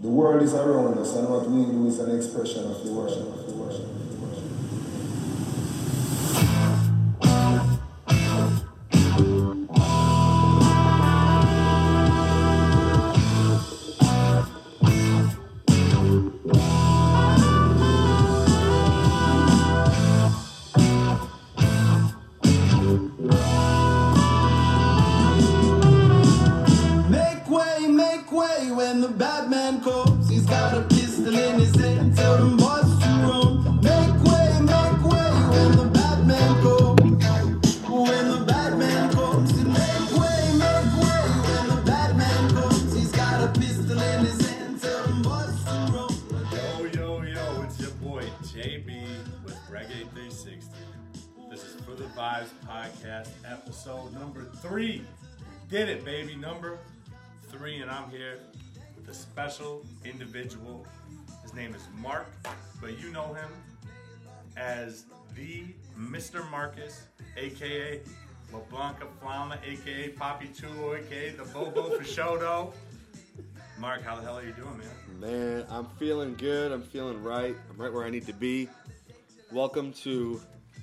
The world is around us, and what we do is an expression of the world. Of the world. Of the world. Special individual. His name is Mark, but you know him as the Mr. Marcus, aka La Blanca Flama, aka Poppy Chulo, aka the Bobo for Shodo. Mark, how the hell are you doing, man? Man, I'm feeling good. I'm feeling right. I'm right where I need to be. Welcome to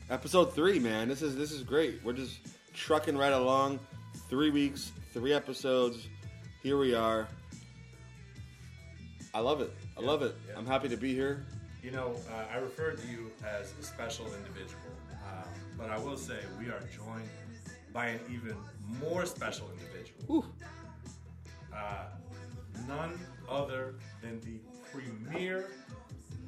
episode three, man. This is this is great. We're just trucking right along. Three weeks, three episodes. Here we are. I love it. I love it. yeah. I'm happy to be here. You know, uh, I referred to you as a special individual, um, but I will say we are joined by an even more special individual. Whew. Uh, none other than the premier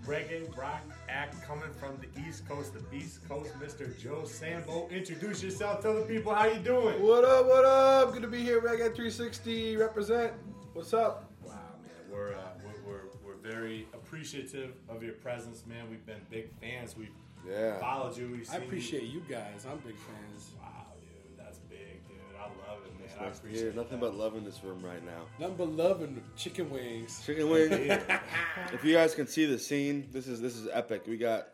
reggae rock act coming from the East Coast, the Beast Coast, Mr. Joe Samba. Introduce yourself. Tell the people how you doing. What up, what up? Good to be here, Reggae 360, represent. What's up? Wow, man, we're, uh, very appreciative of your presence, man. We've been big fans. We've Yeah. followed you. We've I seen you. appreciate you guys. I'm big fans. Wow, dude, that's big, dude. I love it, man. I appreciate hear. Nothing that. but love in this room right now. Nothing but love and chicken wings. Chicken wing. if you guys can see the scene, this is this is epic. We got,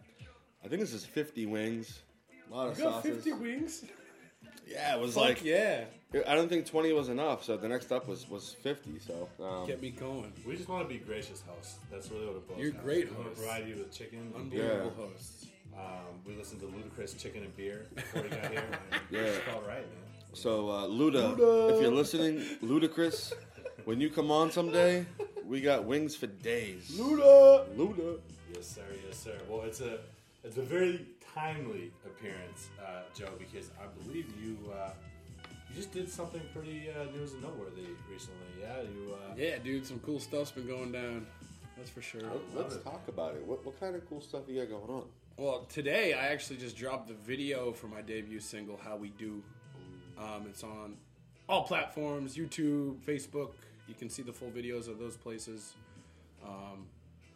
I think this is 50 wings. A lot of You got sauces. 50 wings? Yeah, it was Fuck like yeah. I don't think 20 was enough, so the next up was was 50. So um, Get me going. We just want to be gracious hosts. That's really what it boils You're down to. great We want to hosts. provide you with chicken and beer. Unbelievable Yeah. hosts. Um, we listened to Ludacris Chicken and Beer before we got here. And Yeah. It felt man. so uh, Luda, Luda. if you're listening, Ludacris, when you come on someday, we got wings for days. Luda! Luda. Yes, sir. Yes, sir. Well, it's a it's a very timely appearance, uh, Joe, because I believe you uh, you just did something pretty uh, news and noteworthy recently. Yeah, you. Uh, Yeah, dude, some cool stuff's been going down. That's for sure. Let's talk about it. What what kind of cool stuff you got going on? Well, today I actually just dropped the video for my debut single, How We Do. Um, it's on all platforms YouTube, Facebook. You can see the full videos of those places. Um,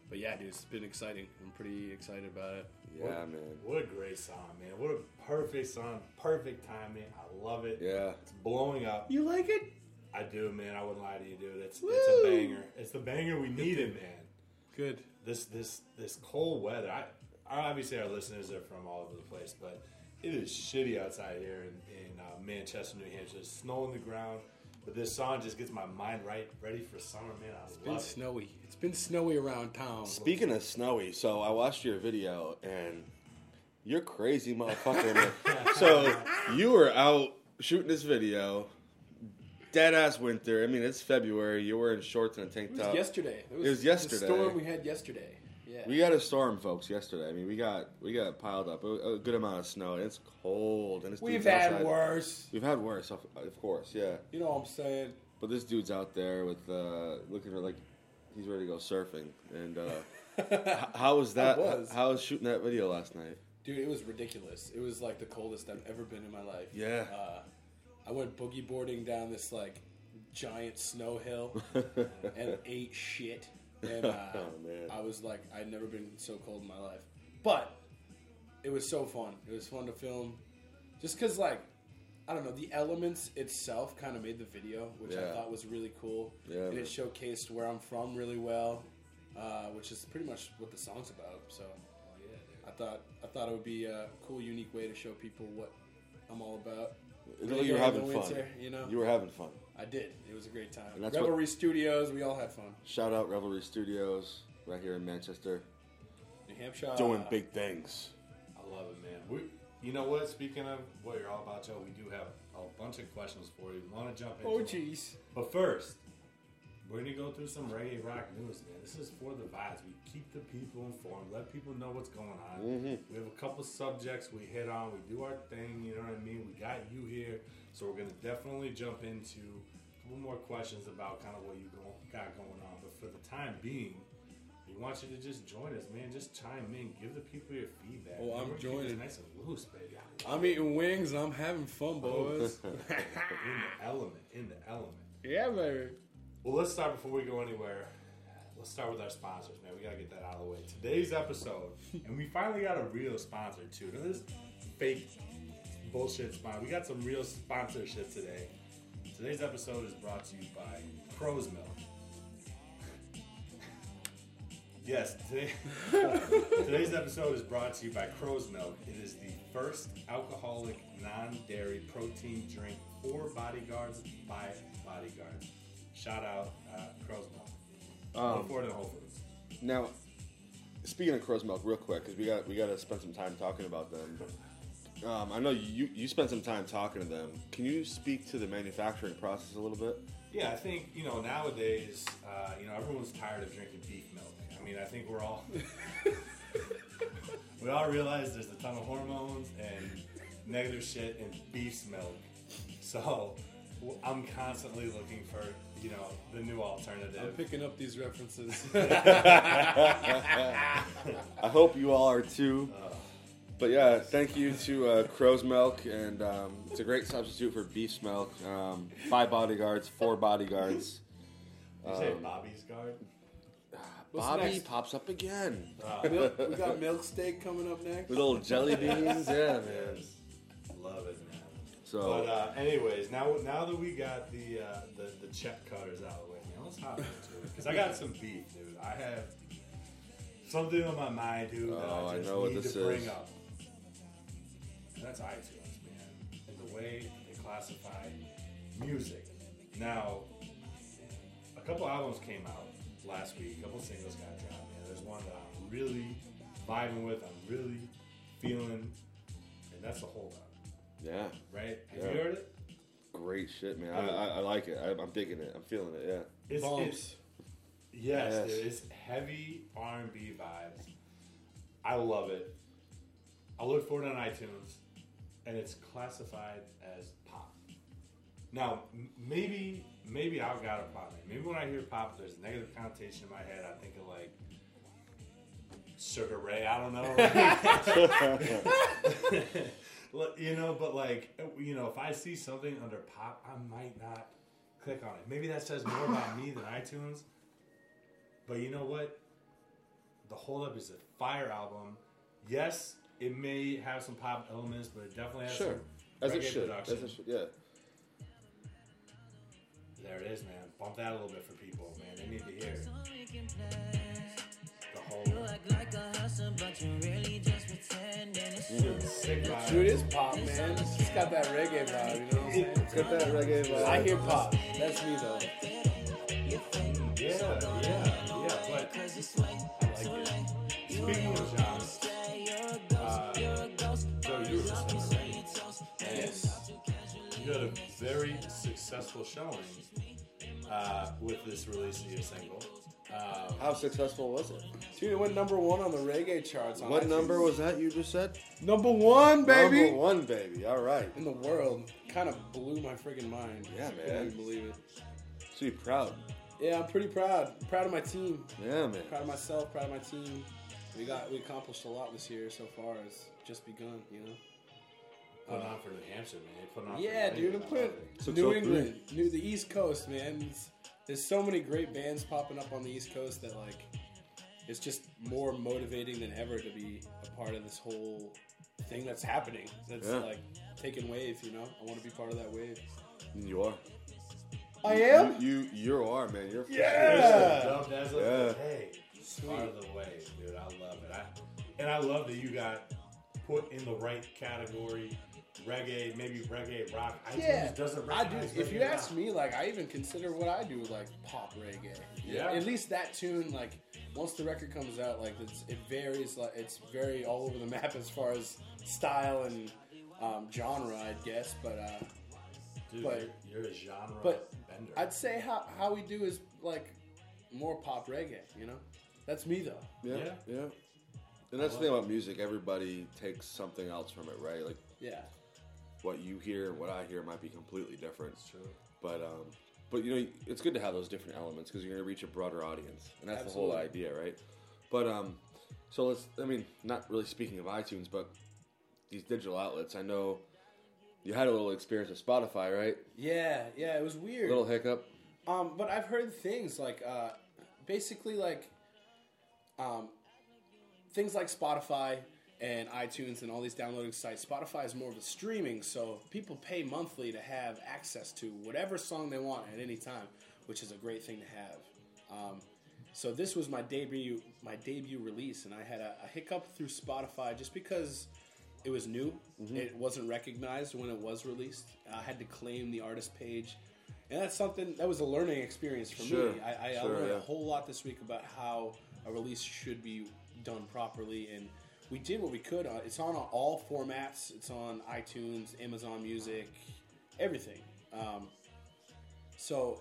but yeah, dude, it's been exciting. I'm pretty excited about it. Yeah, man. What a great song, man! What a perfect song, perfect timing. I love it. Yeah. It's blowing up. You like it? I do, man. I wouldn't lie to you, dude. It's it's a banger. It's the banger we needed, man. Good. This this this cold weather. I obviously our listeners are from all over the place, but it is shitty outside here in, in uh, Manchester, New Hampshire. There's snow on the ground, but this song just gets my mind right, ready for summer, man. I It's been love it. snowy. It's been snowy around town. Speaking of snowy, so I watched your video and you're crazy, motherfucker. man. so you were out shooting this video, dead ass winter. I mean, it's February. You were in shorts and a tank It was top. yesterday. It was yesterday. The storm we had yesterday. Yeah. We got a storm, folks, yesterday. I mean, we got we got piled up a, a good amount of snow. And it's cold, and it's We've had worse. We've had worse, of, of course, yeah. You know what I'm saying? But this dude's out there with uh, looking for like he's ready to go surfing. And uh, how was that? Was. How was shooting that video last night? Dude, it was ridiculous. It was like the coldest I've ever been in my life. Yeah. Uh, I went boogie boarding down this like giant snow hill and ate shit. And uh, Oh, man. I was like, I'd never been so cold in my life. But it was so fun. It was fun to film. Just because, like, I don't know, the elements itself kind of made the video, which I thought was really cool. Yeah, and man. it showcased where I'm from really well, uh, which is pretty much what the song's about. So I thought I thought it would be a cool, unique way to show people what I'm all about. It looked like you were having fun. winter, you know? You were having fun. I did. It was a great time. And that's what- Revelry Studios, we all had fun. Shout out Revelry Studios right here in Manchester, New Hampshire. doing big things. I love it, man. We, you know what? Speaking of what you're all about, Joe, we do have a bunch of questions for you. Want to jump in? Oh, jeez. But first, we're gonna go through some reggae rock news, man. This is for the vibes. We keep the people informed, let people know what's going on. Mm-hmm. We have a couple subjects we hit on. We do our thing. You know what I mean? We got you here, so we're gonna definitely jump into a couple more questions about kind of what you go, got going on. But for the time being. We want you to just join us, man. Just chime in, give the people your feedback. Oh, I'm We're it joining. nice and loose, baby. I'm eating wings I'm having fun, boys. in the element, in the element. yeah, baby. Well, let's start before we go anywhere. Let's start with our sponsors, man. We gotta get that out of the way. Today's episode, and we finally got a real sponsor too. Of this fake bullshit sponsor. We got some real sponsorship today. Today's episode is brought to you by Crow's Milk. Yes, today, today's episode is brought to you by Crow's Milk. It is the first alcoholic, non-dairy protein drink for bodyguards by bodyguards. Shout out uh, Crow's Milk. Um, Look for in Whole Foods. Now, speaking of Crow's Milk, real quick, because we got we got to spend some time talking about them. Um, I know you you spent some time talking to them. Can you speak to the manufacturing process a little bit? Yeah, I think you know nowadays, uh, you know, everyone's tired of drinking beef milk. I mean, I think we're all we all realize there's a ton of hormones and negative shit in beef's milk. So I'm constantly looking for you know the new alternative. I'm picking up these references. I hope you all are too. But yeah, thank you to uh, Crow's Milk, and um, it's a great substitute for beef's milk. Um, five bodyguards, four bodyguards. Did you say Um, Bobby's guard? What's Bobby next? pops up again milk, we got milk steak coming up next. with little jelly beans. Yeah, man. Love it, man. So But uh, anyways, now now that we got the uh, the, the check cutters out of the way, man, let's hop into it. Because I got some beef, dude. I have something on my mind, dude, that Oh, I I just what need this to bring is. up. And that's iTunes, man. And the way they classify music. Now, a couple albums came out last week. A couple singles got dropped, man. There's one that I'm really vibing with. I'm really feeling, and that's the hold up, yeah, right? Have Yeah. you heard it? great shit, man. I, uh, I, I like it. I, I'm digging it. I'm feeling it. Yeah. It's, Bumps. it's yes, Yes. dude, it's heavy R and B vibes. I love it. I look for it on iTunes, and it's classified as pop. Now, m- maybe maybe I've got a problem. Maybe when I hear pop, there's a negative connotation in my head. I think of like Sugar Ray. I don't know. Well, you know, but like you know, if I see something under pop, I might not click on it. Maybe that says more about me than iTunes. But you know what? The Hold Up is a fire album. Yes, it may have some pop elements, but it definitely has Sure. some As it should. production. As it should. Yeah. There it is, man. Bump that a little bit for people, man. They need to hear it. The whole vibe. Dude, it's pop, man. It's just got that reggae vibe, you know what I'm saying? It's got that reggae vibe. I hear pop. That's me, though. Yeah, yeah, yeah. But I like it. Speaking of genres, uh, Joe, you were listening, right? And you had a very successful showing uh, with this release of your single. Um, How successful was it? Dude, it went number one on the reggae charts. On What iTunes. number was that you just said? Number one, baby! Number one, baby. All right. In the world. Kind of blew my freaking mind. Yeah, I man. couldn't believe it. So you proud? Yeah, I'm pretty proud. Proud of my team. Yeah, man. Proud of myself. Proud of my team. We got we accomplished a lot this year so far. It's just begun, you know. putting on for New Hampshire, man. You're putting on Yeah, for dude. I'm New putting Hampshire. New three. England, New the East Coast, man. It's, there's so many great bands popping up on the East Coast that like it's just more motivating than ever to be a part of this whole thing that's happening. That's Yeah. like taking wave. You know, I want to be part of that wave. You are. I You you, you are, man. You're Yeah. Dubbed as a Yeah. hey, part of the wave, dude. I love it. I, and I love that you got put in the right category reggae, maybe reggae rock. iTunes Yeah, doesn't I do. If you ask now. me, like I even consider what I do like pop reggae. Yeah. At least that tune, like once the record comes out, like it's, it varies. Like it's very all over the map as far as style and um, genre, I guess. But uh, Dude, but- you're, you're a genre but bender. I'd say how how we do is like more pop reggae. You know, that's me though. Yeah, Yeah. yeah. And that's the thing about music. Everybody takes something else from it, right? Like Yeah. What you hear, and what I hear might be completely different. true. But um, but you know, it's good to have those different elements because you're going to reach a broader audience, and that's the whole idea, right? But um, so let's. I mean, not really speaking of iTunes, but these digital outlets. I know you had a little experience with Spotify, right? Yeah, yeah, it was weird. little hiccup. Um, but I've heard things like, uh, basically like, um, things like Spotify and iTunes and all these downloading sites. Spotify is more of a streaming, so people pay monthly to have access to whatever song they want at any time, which is a great thing to have. Um, so this was my debut, my debut release, and I had a, a hiccup through Spotify just because it was new. It wasn't recognized when it was released. I had to claim the artist page, and that's something that was a learning experience for Sure, me. I, I, I learned yeah. a whole lot this week about how a release should be done properly, and we did what we could. It's on all formats. It's on iTunes, Amazon Music, everything. Um, so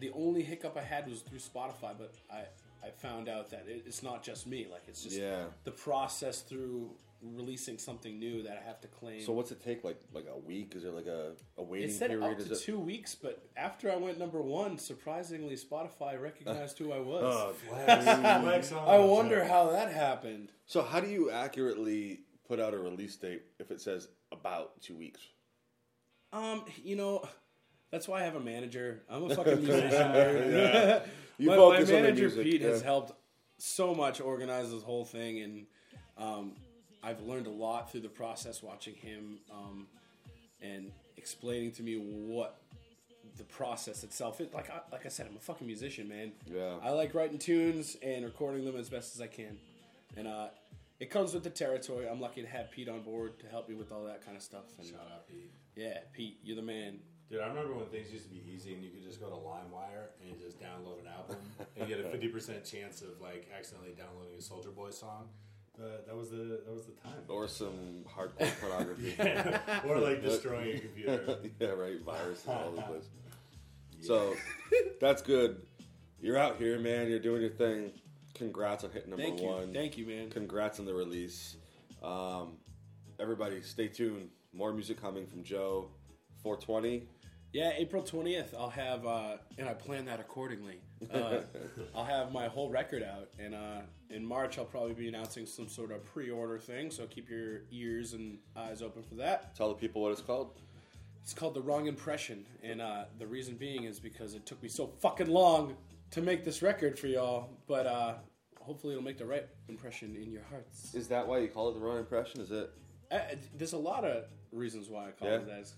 the only hiccup I had was through Spotify, but I, I found out that it, it's not just me. Like it's just Yeah. the process through releasing something new that I have to claim. So what's it take? Like like a week? Is there like a, a waiting it said period? up Is to it? two weeks, but after I went number one, surprisingly, Spotify recognized who I was. Oh, Flex, flex I wonder how that happened. So how do you accurately put out a release date if it says about two weeks? Um, you know, that's why I have a manager. I'm a fucking musician. dude. You my, my focus on the manager music, Pete has helped so much organize this whole thing, and um, I've learned a lot through the process watching him um, and explaining to me what the process itself is. Like, I, like I said, I'm a fucking musician, man. Yeah. I like writing tunes and recording them as best as I can, and uh, it comes with the territory. I'm lucky to have Pete on board to help me with all that kind of stuff. And Shout out, Pete. yeah, Pete, you're the man. Dude, I remember when things used to be easy and you could just go to LimeWire and just download an album and you had a fifty percent chance of like accidentally downloading a Soulja Boy song. Uh, that was the that was the time. Or some hardcore pornography? or like destroying a computer. yeah, right. Viruses all over the place. So that's good. You're out here, man. You're doing your thing. Congrats on hitting number Thank you, one. thank you, man. Congrats on the release. Um, everybody, stay tuned. More music coming from Joe. 420. Yeah, April twentieth, I'll have, uh, and I plan that accordingly. Uh, I'll have my whole record out, and uh, in March I'll probably be announcing some sort of pre-order thing. So keep your ears and eyes open for that. Tell the people what it's called. It's called the wrong impression, and uh, the reason being is because it took me so fucking long to make this record for y'all. But uh, hopefully, it'll make the right impression in your hearts. Is that why you call it the wrong impression? Is it? Uh, there's a lot of reasons why I call Yeah? it that.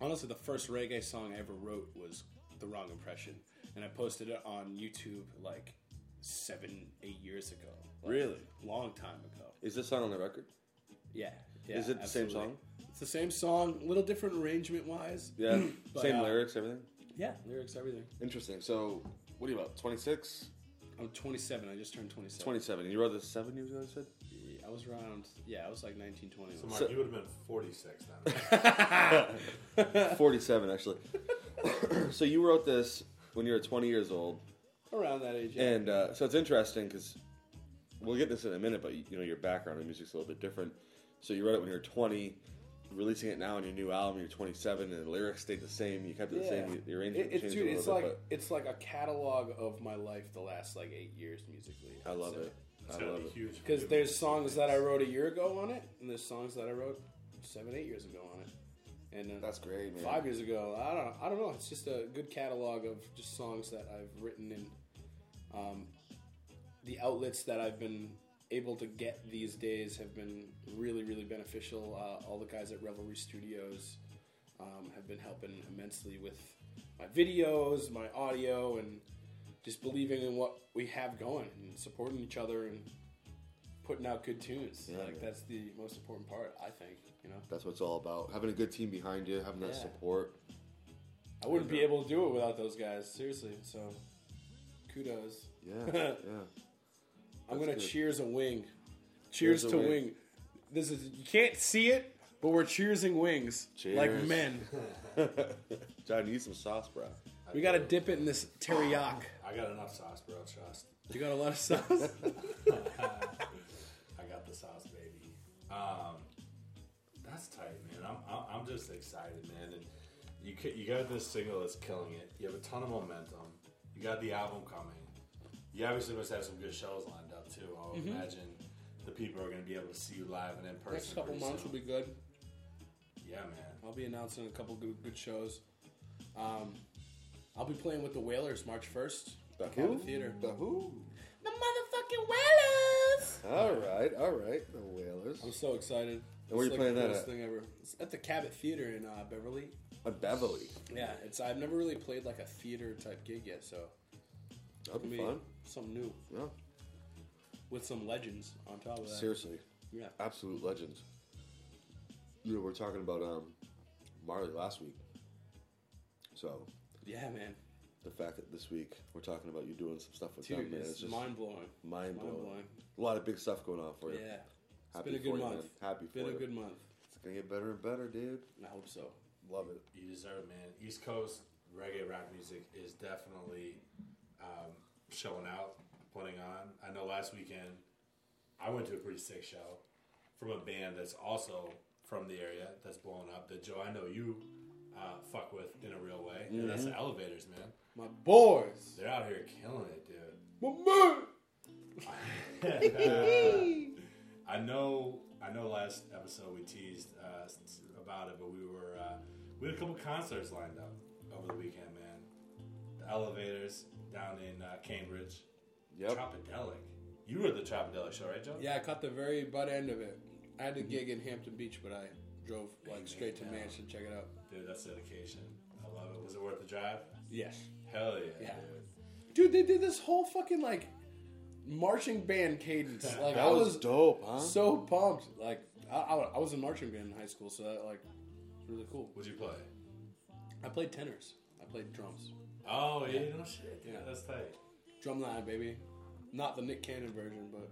Honestly, the first reggae song I ever wrote was "The Wrong Impression," and I posted it on YouTube like seven, eight years ago. Like, Really? long time ago. Is this song on the record? Yeah. yeah Is it the same song? It's the same song, a little different arrangement wise. Yeah. But, Same uh, lyrics, everything. Yeah, lyrics, everything. Interesting. So, what are you about? 26? I'm 27. I just turned 27. 27. And you wrote this seven years ago, you said? Yeah, I was around. Yeah, I was like 19, 20. So Mark, So- you would have been forty six then. 47, actually. so, you wrote this when you were 20 years old. Around that age. Yeah. And uh, so it's interesting because we'll get this in a minute, but you know your background in music's a little bit different. So you wrote it when you were 20, releasing it now on your new album. You're 27, and the lyrics stayed the same. You kept it the same. The arrangement It, it's changed dude, a it's little like bit. it's like a catalog of my life the last like eight years musically. I love it. It's I love be it. Because there's songs that I wrote a year ago on it, and there's songs that I wrote seven, eight years ago on it, and uh, That's great, man. five years ago. I don't, I don't know. It's just a good catalog of just songs that I've written and um, the outlets that I've been able to get these days have been really, really beneficial. Uh, all the guys at Revelry Studios um, have been helping immensely with my videos, my audio, and just believing in what we have going and supporting each other and putting out good tunes. Yeah, like man. that's the most important part, I think. You know, That's what it's all about. Having a good team behind you, having that Yeah. support. I wouldn't be able to do it without those guys. Seriously, so kudos. Yeah, yeah. I'm That's gonna good. cheers a wing. Cheers, Cheers a to wing. wing. This is you can't see it, but we're cheersing wings like men. John, you need some sauce, bro. We gotta dip it in this teriyaki. I got enough sauce, bro. Trust. You got a lot of sauce. I got the sauce, baby. Um, that's tight, man. I'm, I'm, I'm just excited, man. And you you got this single that's killing it. You have a ton of momentum. You got the album coming. You obviously must have some good shows lined up too. I would imagine the people are going to be able to see you live and in person. Next couple months soon. will be good. Yeah, man. I'll be announcing a couple good, good shows. Um, I'll be playing with the Wailers March 1st. The Cabot who? Theater. The who? The motherfucking Wailers! All right, all right. The Wailers. I'm so excited. And where It's you like playing the that at? Thing ever. It's at the Cabot Theater in uh, Beverly. A Beverly. Yeah, it's. I've never really played like a theater type gig yet, so That'd be fun. something new Yeah. with some legends on top of that. Seriously. Yeah. Absolute legends. You know, we are talking about um, Marley last week. So Yeah, man. the fact that this week we're talking about you doing some stuff with Dude, them, man, it's, it's just mind blowing. mind blowing. A lot of big stuff going on for you. Yeah. It's Happy been a good you, month. man. Happy for Been a good month. It's gonna get better and better, dude. I hope so. Love it. You deserve it, man. East Coast reggae rap music is definitely um, showing out, putting on. I know last weekend I went to a pretty sick show from a band that's also from the area that's blowing up. That Joe, I know you uh, fuck with in a real way, and that's the Elevators, man. My boys. They're out here killing it, dude. My man. I know. I know. Last episode we teased uh, about it, but we were uh, we had a couple concerts lined up over the weekend, man. The Elevators down in uh, Cambridge. Yep. Tropidelic. You were at the Tropidelic show, right, Joe? Yeah, I caught the very butt end of it. I had a gig in Hampton Beach, but I drove like straight to Yeah. Manchester to check it out. Dude, that's dedication. I love it. Was it worth the drive? Yes. Hell yeah, Yeah. dude. Dude, they did this whole fucking like marching band cadence. Like That I was was dope, huh? so pumped. Like I, I, I was in marching band in high school, so that like was really cool. What'd you play? I played tenors. I played drums. Oh yeah, no shit. Yeah, Yeah. that's tight. Drumline, baby. Not the Nick Cannon version, but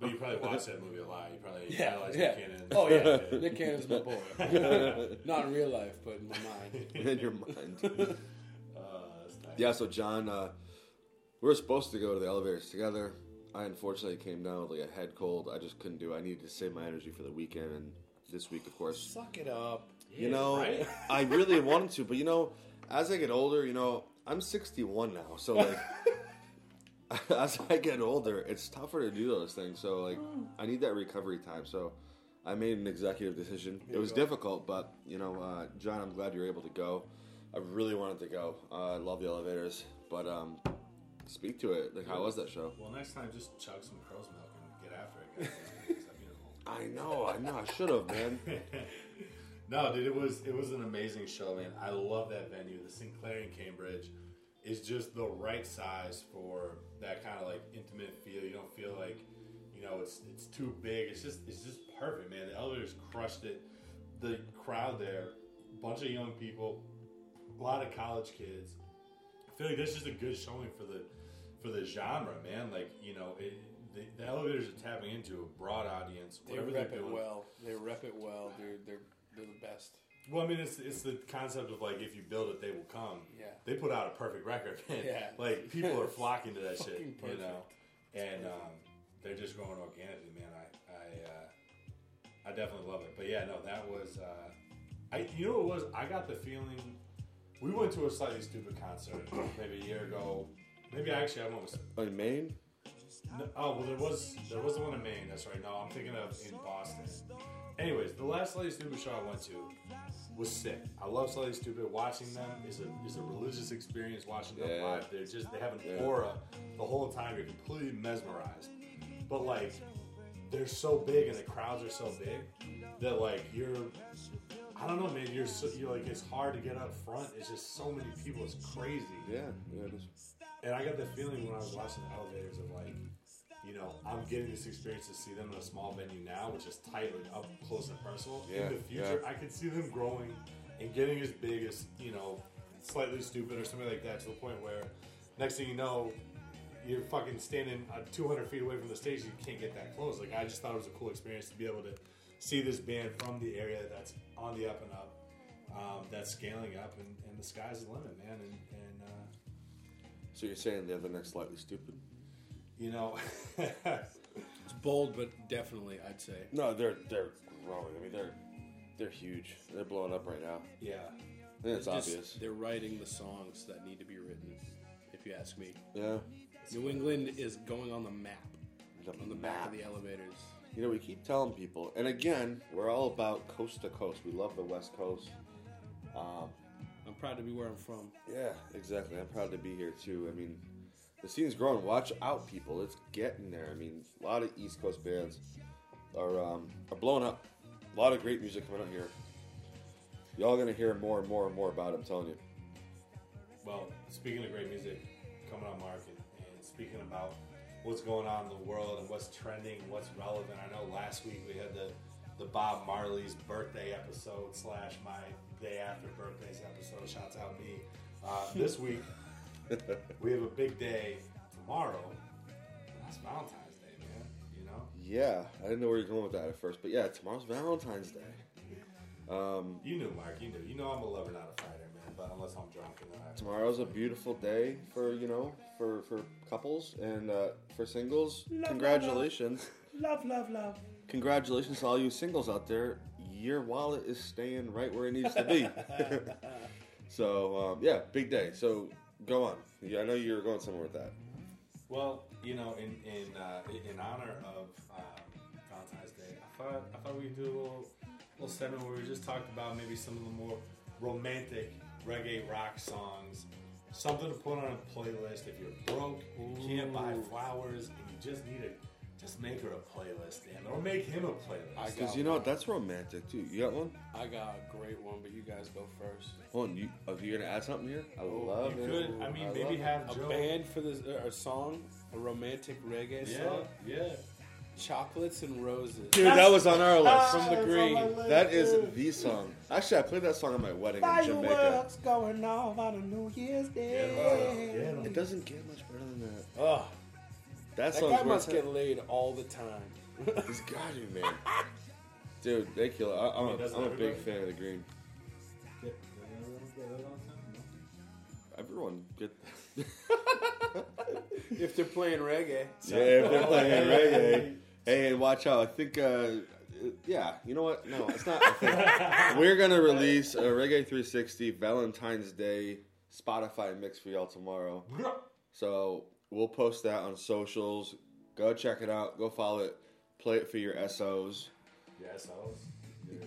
But you probably watched that movie a lot. You probably yeah, idolized yeah. Nick Cannon. Oh yeah, Nick Cannon's my boy. Not in real life, but in my mind. in your mind. Uh, that's yeah, so John, uh, we were supposed to go to the elevators together. I unfortunately came down with like a head cold. I just couldn't do. it. I needed to save my energy for the weekend and this week, of course. Suck it up. You know, right? I really wanted to, but you know, as I get older, you know, I'm 61 now, so like, as I get older, it's tougher to do those things. So like, I need that recovery time. So I made an executive decision. it was difficult, but you know, uh, John, I'm glad you're able to go. I really wanted to go. Uh, I love the elevators, but um, speak to it. Like, how was that show? Well, next time, just chug some crow's milk and get after it. guys. It's that beautiful. I know, I know, I should have, man. No, dude, it was it was an amazing show, man. I love that venue. The Sinclair in Cambridge is just the right size for that kind of like intimate feel. You don't feel like you know it's it's too big. It's just it's just perfect, man. The elevators crushed it. The crowd there, bunch of young people, a lot of college kids. I feel like that's just a good showing for the for the genre, man. Like you know, it, the, the elevators are tapping into a broad audience. They rep it well. They rep it well, dude. They're they're the best. Well, I mean, it's it's the concept of like if you build it, they will come. Yeah. They put out a perfect record, man. Yeah. Like people are flocking to that shit, Fucking you know, and um, they're just growing organically, man. I I uh, I definitely love it. But yeah, no, that was uh, I. You know what it was? I got the feeling we went to a Slightly Stoopid concert maybe a year ago. Maybe actually I went with In Maine, no, oh well, there was there was the one in Maine. That's right. No, I'm thinking of in Boston. Anyways, the last Slightly Stoopid show I went to was sick. I love Slightly Stoopid. Watching them is a is a religious experience. Watching them Yeah. live, they're just they have an Yeah. aura the whole time. You're completely mesmerized. But like, they're so big and the crowds are so big that like you're. I don't know, man. You're so, you're like it's hard to get up front. It's just so many people. It's crazy. yeah, yeah, it is. And I got the feeling when I was watching the elevators of like, you know, I'm getting this experience to see them in a small venue now, which is tight, like up close and personal. Yeah, in the future, yeah. I could see them growing and getting as big as you know, Slightly Stoopid or something like that, to the point where next thing you know, you're fucking standing uh, 200 feet away from the stage. You can't get that close. Like I just thought it was a cool experience to be able to see this band from the area that's on the up and up, um, that's scaling up, and, and the sky's the limit, man. And, and uh, So you're saying they're the next Slightly Stoopid? You know, It's bold, but definitely, I'd say. No, they're they're growing. I mean, they're they're huge. They're blowing up right now. yeah. It's Just- obvious. They're writing the songs that need to be written, if you ask me. Yeah. New England is going on the map, The on the back map. of the elevators. You know, we keep telling people, and again, we're all about coast to coast. We love the West Coast. Um, I'm proud to be where I'm from. yeah, exactly. I'm proud to be here too. I mean, the scene's growing. Watch out, people. It's getting there. I mean, a lot of East Coast bands are um, are blowing up. A lot of great music coming out here. Y'all gonna hear more and more and more about it. I'm telling you. Well, speaking of great music coming on market, and speaking about what's going on in the world and what's trending, what's relevant. I know last week we had the the Bob Marley's birthday episode slash my day after birthdays episode. Shouts out me. Uh, this week we have a big day tomorrow. That's Valentine's Day, man. You know, Yeah, I didn't know where you're going with that at first, but yeah, tomorrow's Valentine's Day. Um, you knew, Mark. You knew. You know I'm a lover, not a fighter, man. But unless I'm drunk and then I tomorrow's a beautiful day for you know for for couples and uh, for singles. Congratulations. Love, love, love. Congratulations to all you singles out there. Your wallet is staying right where it needs to be. so um, yeah, big day. So go on. Yeah, I know you were going somewhere with that. Well, you know, in in uh, in honor of um, Valentine's Day, I thought I thought we'd do a little little segment where we just talked about maybe some of the more romantic reggae rock songs, something to put on a playlist. If you're broke, you can't buy flowers, and you just need to just make her a playlist, damn, it, or make him a playlist. Because you know what? That's romantic too. You got one? I got a great one, but you guys go first. Hold on. You, oh, you gonna add something here? I love you it. could, I mean, love maybe it. have A Joe. band for this, uh, a song, a romantic reggae Yeah, song. yeah. Chocolates and Roses. Dude, that was on our list. From the green. That is the song. Actually, I played that song at my wedding in Jamaica. Fireworks going off on a New Year's Day. Yeah. It doesn't get much better than that. Oh, That that song's guy must get laid all the time. He's got you, man. Dude, they kill it. I, I'm, mean, a, doesn't I'm a big fan of the green. Everyone get. if they're playing reggae. Yeah, if they're playing reggae. Hey, and watch out. I think, uh, yeah, you know what? No, it's not. We're going to release a Reggae 360 Valentine's Day Spotify mix for y'all tomorrow. So we'll post that on socials. Go check it out. Go follow it. Play it for your SOs, Yes, I was.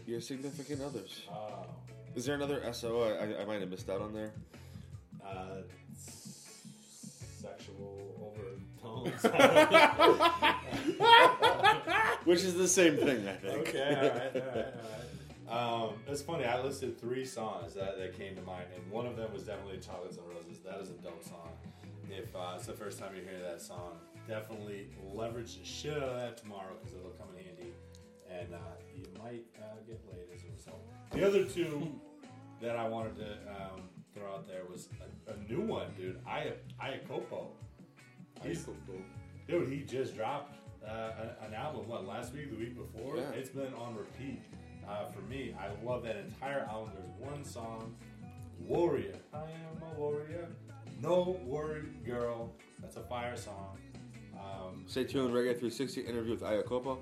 your significant others. Oh. Is there another SO I, I, I might have missed out on there? uh, sexual overtones. Which is the same thing, I think. okay, all right, all right, all right. Um, it's funny. I listed three songs that, that came to mind, and one of them was definitely "Chocolates and Roses." That is a dope song. If uh, it's the first time you hear that song, definitely leverage the shit out of that tomorrow because it'll come in handy, and uh, you might uh, get laid as a result. The other two that I wanted to um, throw out there was a, a new one, dude. I Iacopo. He's, dude, he just dropped uh, an album. What last week, the week before? Yeah. It's been on repeat uh, for me. I love that entire album. There's one song, "Warrior." I am a warrior. No worry, girl. That's a fire song. Um, Stay tuned. Reggae 360 interview with Ayakopo.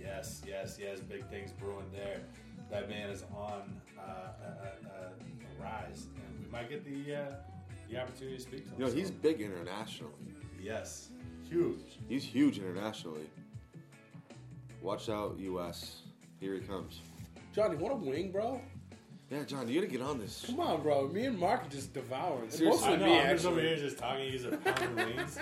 Yes, yes, yes. Big things brewing there. That man is on uh, a, a, a, a rise, and we might get the uh, the opportunity to speak to him. You know, he's soon. big internationally. yes, huge. He's huge internationally. Watch out, US. Here he comes. Johnny, want a wing, bro? Yeah, John, you gotta get on this. Come on, bro. Me and Mark are just devouring. Seriously. I Mostly know. me, I'm just over here just talking. He's a pound of wings.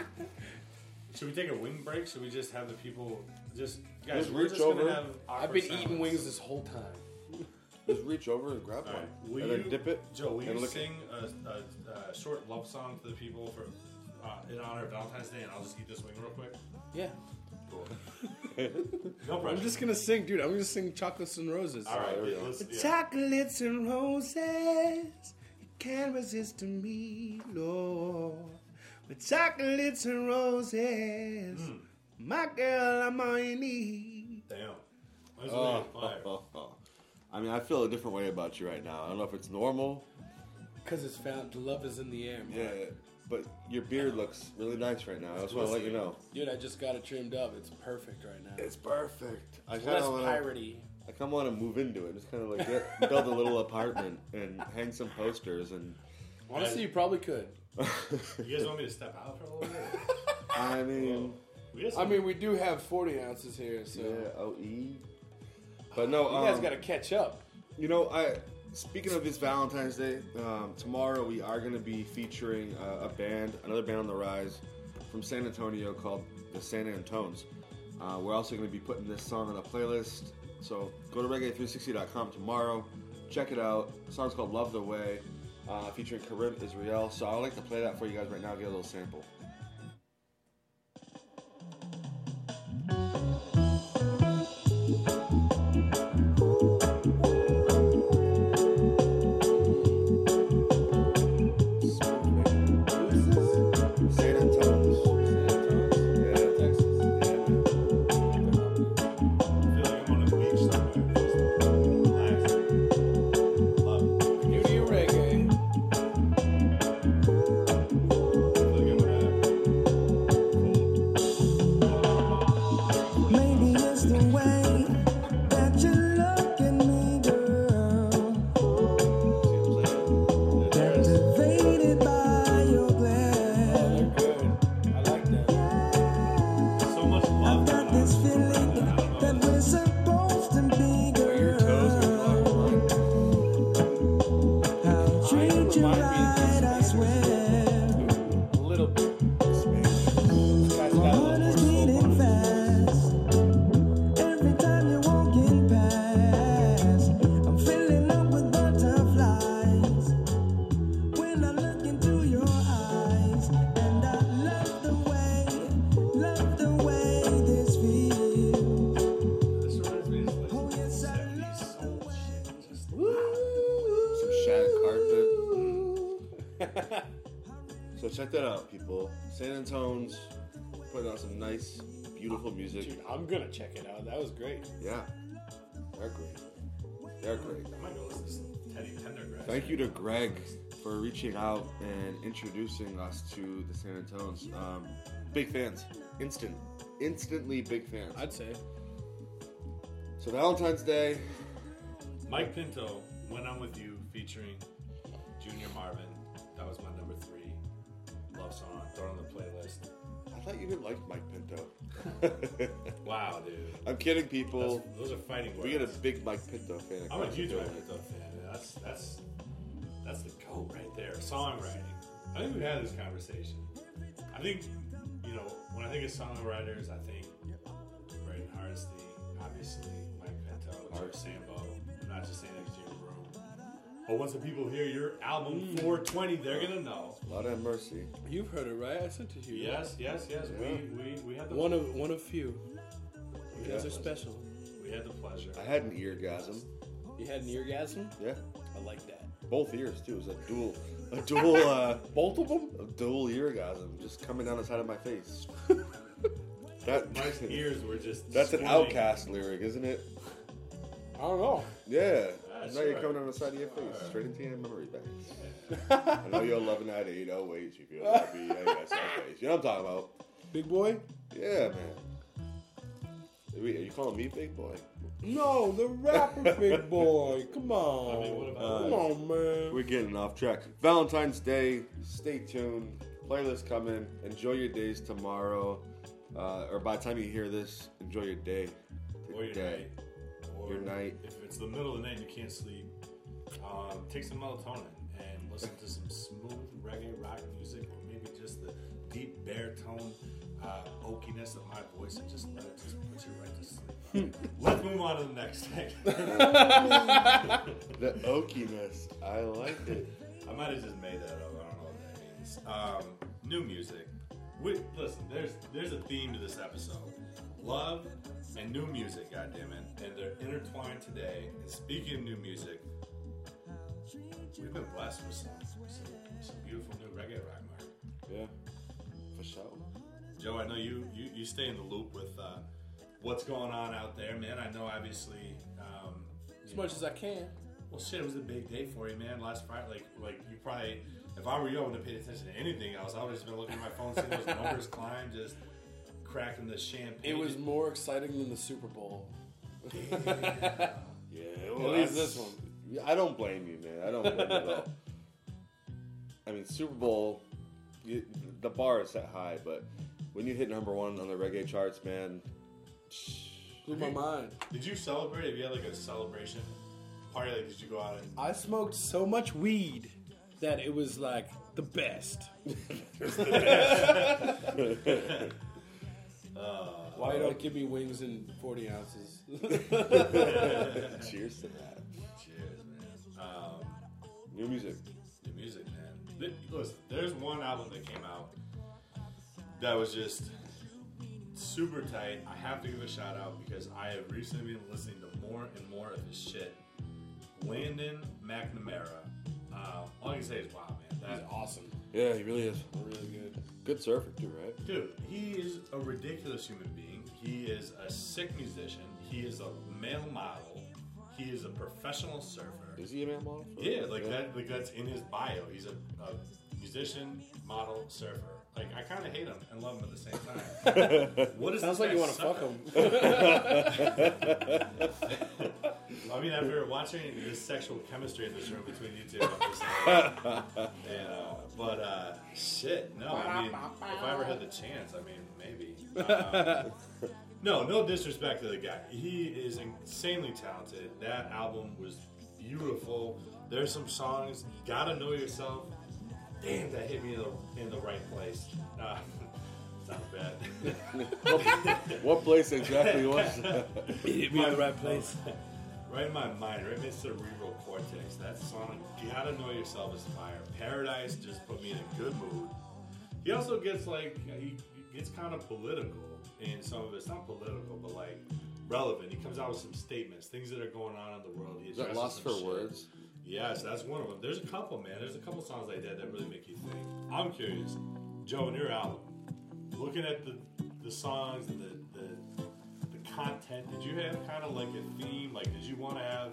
Should we take a wing break? Should we just have the people just guys? Just we're reach just gonna over. have I've awkward been eating wings this whole time. Just reach over and grab All one. right. Will and you, then dip it. Joe, will and you lick sing a, a, a short love song to the people for uh, in honor of Valentine's Day, and I'll just eat this wing real quick. Yeah. Cool. no pressure. I'm just gonna sing, dude. I'm gonna sing "Chocolates and Roses." All right, There we go. let's, yeah. Chocolates and roses, you can't resist to me, Lord. With chocolates and roses, hmm. my girl, I'm all you need. Damn. That's Oh, fire. oh, oh. I mean, I feel a different way about you right now. I don't know if it's normal. Cause it's found, the love is in the air, man. Yeah, but your beard looks really nice right now. I just want to let you know. Dude, I just got it trimmed up. It's perfect right now. It's perfect. I Less kind of want to. piratey. I kind of want to move into it. Just kind of like get, build a little apartment and hang some posters and. Honestly, you probably could. You guys want me to step out for a little bit? I mean, We got I mean, we do have 40 ounces here, so yeah, OE. But no, you guys um, got to catch up. You know, I speaking of this Valentine's Day, um, tomorrow we are going to be featuring uh, a band, another band on the rise from San Antonio called the San Antones. Uh, we're also going to be putting this song on a playlist. So go to reggae360.com tomorrow, check it out. The song's called "Love the Way," uh, featuring Karim Israel. So I'd like to play that for you guys right now. Get a little sample. Beautiful music. Dude, I'm gonna check it out. That was great. Yeah, they're great. They're great. I might go listen to some Teddy Pendergrass. Thank you to Greg for reaching out and introducing us to the San Antones. Um, big fans, instant, instantly big fans. I'd say. So Valentine's Day, Mike Pinto, When I'm With You, featuring Junior Marvin. That was my number three love song. Throw it on the playlist. I thought you didn't like Mike Pinto. Wow, dude. I'm kidding, people. That's, those are fighting words. We got a big Mike Pinto fan. I'm a huge Mike. Pinto fan. That's that's that's the goat right there. Songwriting. I think we had this conversation. I think you know when I think of songwriters, I think Braden Hardesty, obviously Mike Pinto, George Samba. I'm not just saying that 'cause But once the people hear your album 420, they're gonna know. Lord have mercy. You've heard it, right? I sent it to you. Yes, yes, yes. We we we had the One of one of few. You guys Yeah. are special. we had the pleasure. I had an eargasm. You had an eargasm? Yeah, I like that. both ears too. It was a dual, a dual, uh, Both of them? a dual eargasm just coming down the side of my face. that My ears were just. That's an squirming. OutKast lyric, isn't it? I don't know. Yeah. Ah, now you're coming on the side of your face, straight into your memory banks. I know you're loving that 808. You feel happy. Yeah, yes, okay. You know what I'm talking about? Big boy? Yeah, man. Wait, Are you calling me big boy? No, the rapper Big Boi. Come on. I mean, what about- Come on, man. We're getting off track. Valentine's Day. Stay tuned. Playlist coming. Enjoy your days tomorrow. Uh, or by the time you hear this, enjoy your day. or your Today. Your night. If it's the middle of the night and you can't sleep, um, take some melatonin and listen to some smooth reggae rock music, or maybe just the deep baritone uh, oakiness of my voice, and just let it just put you right to sleep. Let's move on to the next thing. The oakiness. I like it. I might have just made that up. I don't know what that means. Um, new music. We, listen, there's there's a theme to this episode: love and new music. God damn it, and they're intertwined today. And speaking of new music, we've been blessed with some some, some beautiful new reggae rock, Mark. Yeah, for sure. Joe, I know you you, you stay in the loop with uh, what's going on out there, man. I know obviously. Um, As much as I can. Well, shit, it was a big day for you, man. Last Friday, like, like you probably, if I were you, I wouldn't have paid attention to anything else. I would have just been looking at my phone, seeing those numbers climb, just cracking the champagne. It was more exciting than the Super Bowl. Yeah, At least this one. I don't blame you, man. I don't blame you at all. I mean, Super Bowl, you, the bar is set high, but when you hit number one on the reggae charts, man, Blew my mind. Did you celebrate? Have you had like a celebration party? Like, did you go out and? I smoked so much weed that it was like the best. Why you don't give me wings in 40 ounces? cheers to that. Cheers, man. Um, New music. New music, man. Th- Listen, there's one album that came out that was just super tight. I have to give a shout out because I have recently been listening to more and more of his shit. Landon McNamara. Uh, all I can say is wow, man. He's awesome. Yeah, he really is. Really good. Good surfer too, right? dude, he is a ridiculous human being. He is a sick musician. He is a male model. He is a professional surfer. Is he a male model? for- Yeah, like that. Like that's in his bio. He's a, a musician, model, surfer. Like I kind of hate him and love him at the same time. what is Sounds this like you want to fuck him. at? I mean, after watching this sexual chemistry in this room between you two, I'm just like, yeah. But uh, shit, no. I mean, if I ever had the chance, I mean, maybe. Um, no, no disrespect to the guy. He is insanely talented. That album was beautiful. There's some songs. Gotta know yourself. Damn, that hit me in the, in the right place. Uh, sounds bad. What place exactly was that? Hit me in the right place. right in my mind, right in my cerebral cortex. That song, You "Gotta Know Yourself" is fire. Paradise just put me in a good mood. He also gets like he gets kind of political in some of it. It's not political, but like relevant. He comes out with some statements, things that are going on in the world. He Is that Lost for shit. Words? Yes, that's one of them. There's a couple, man. There's a couple songs like that that really make you think. I'm curious, Joe, in your album, looking at the the songs and the, the content, did you have kind of like a theme? Like, did you want to have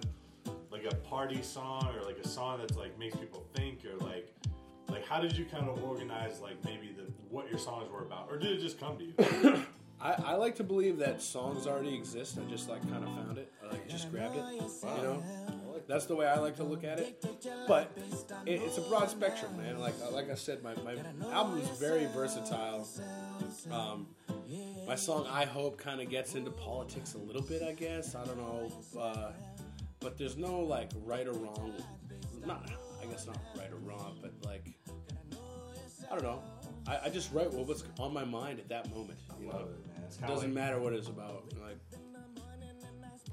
like a party song or like a song that's like makes people think or like like how did you kind of organize like maybe the what your songs were about or did it just come to you? I, I like to believe that songs already exist. I just like kind of found it. I like just grabbed it. You know, that's the way I like to look at it. But it, it's a broad spectrum, man. Like like I said, my, my album is very versatile. Um, my song "I Hope" kind of gets into politics a little bit, I guess. I don't know, uh, but there's no like right or wrong. Not, I guess not right or wrong, but like I don't know. I, I just write what what's on my mind at that moment. You know, Love it, man. It doesn't like- matter what it's about. Like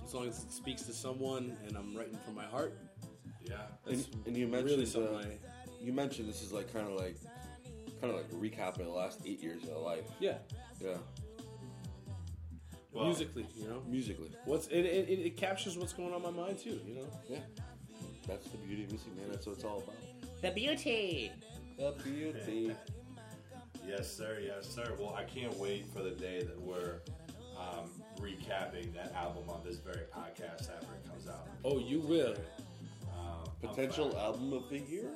as long as it speaks to someone and I'm writing from my heart. Yeah. And, and you really mentioned something uh, I- you mentioned this is like kind of like kind of like recapping the last eight years of your life. Yeah, Yeah, Well, musically, you know. musically. What's it, it, it, it captures what's going on in my mind too, you know. Yeah, that's the beauty of music, man. That's what it's all about. The beauty. The beauty. Yes, sir. Yes, sir. Well, I can't wait for the day that we're um, recapping that album on this very podcast after it comes out. Oh, you will. Um, Potential album of the year,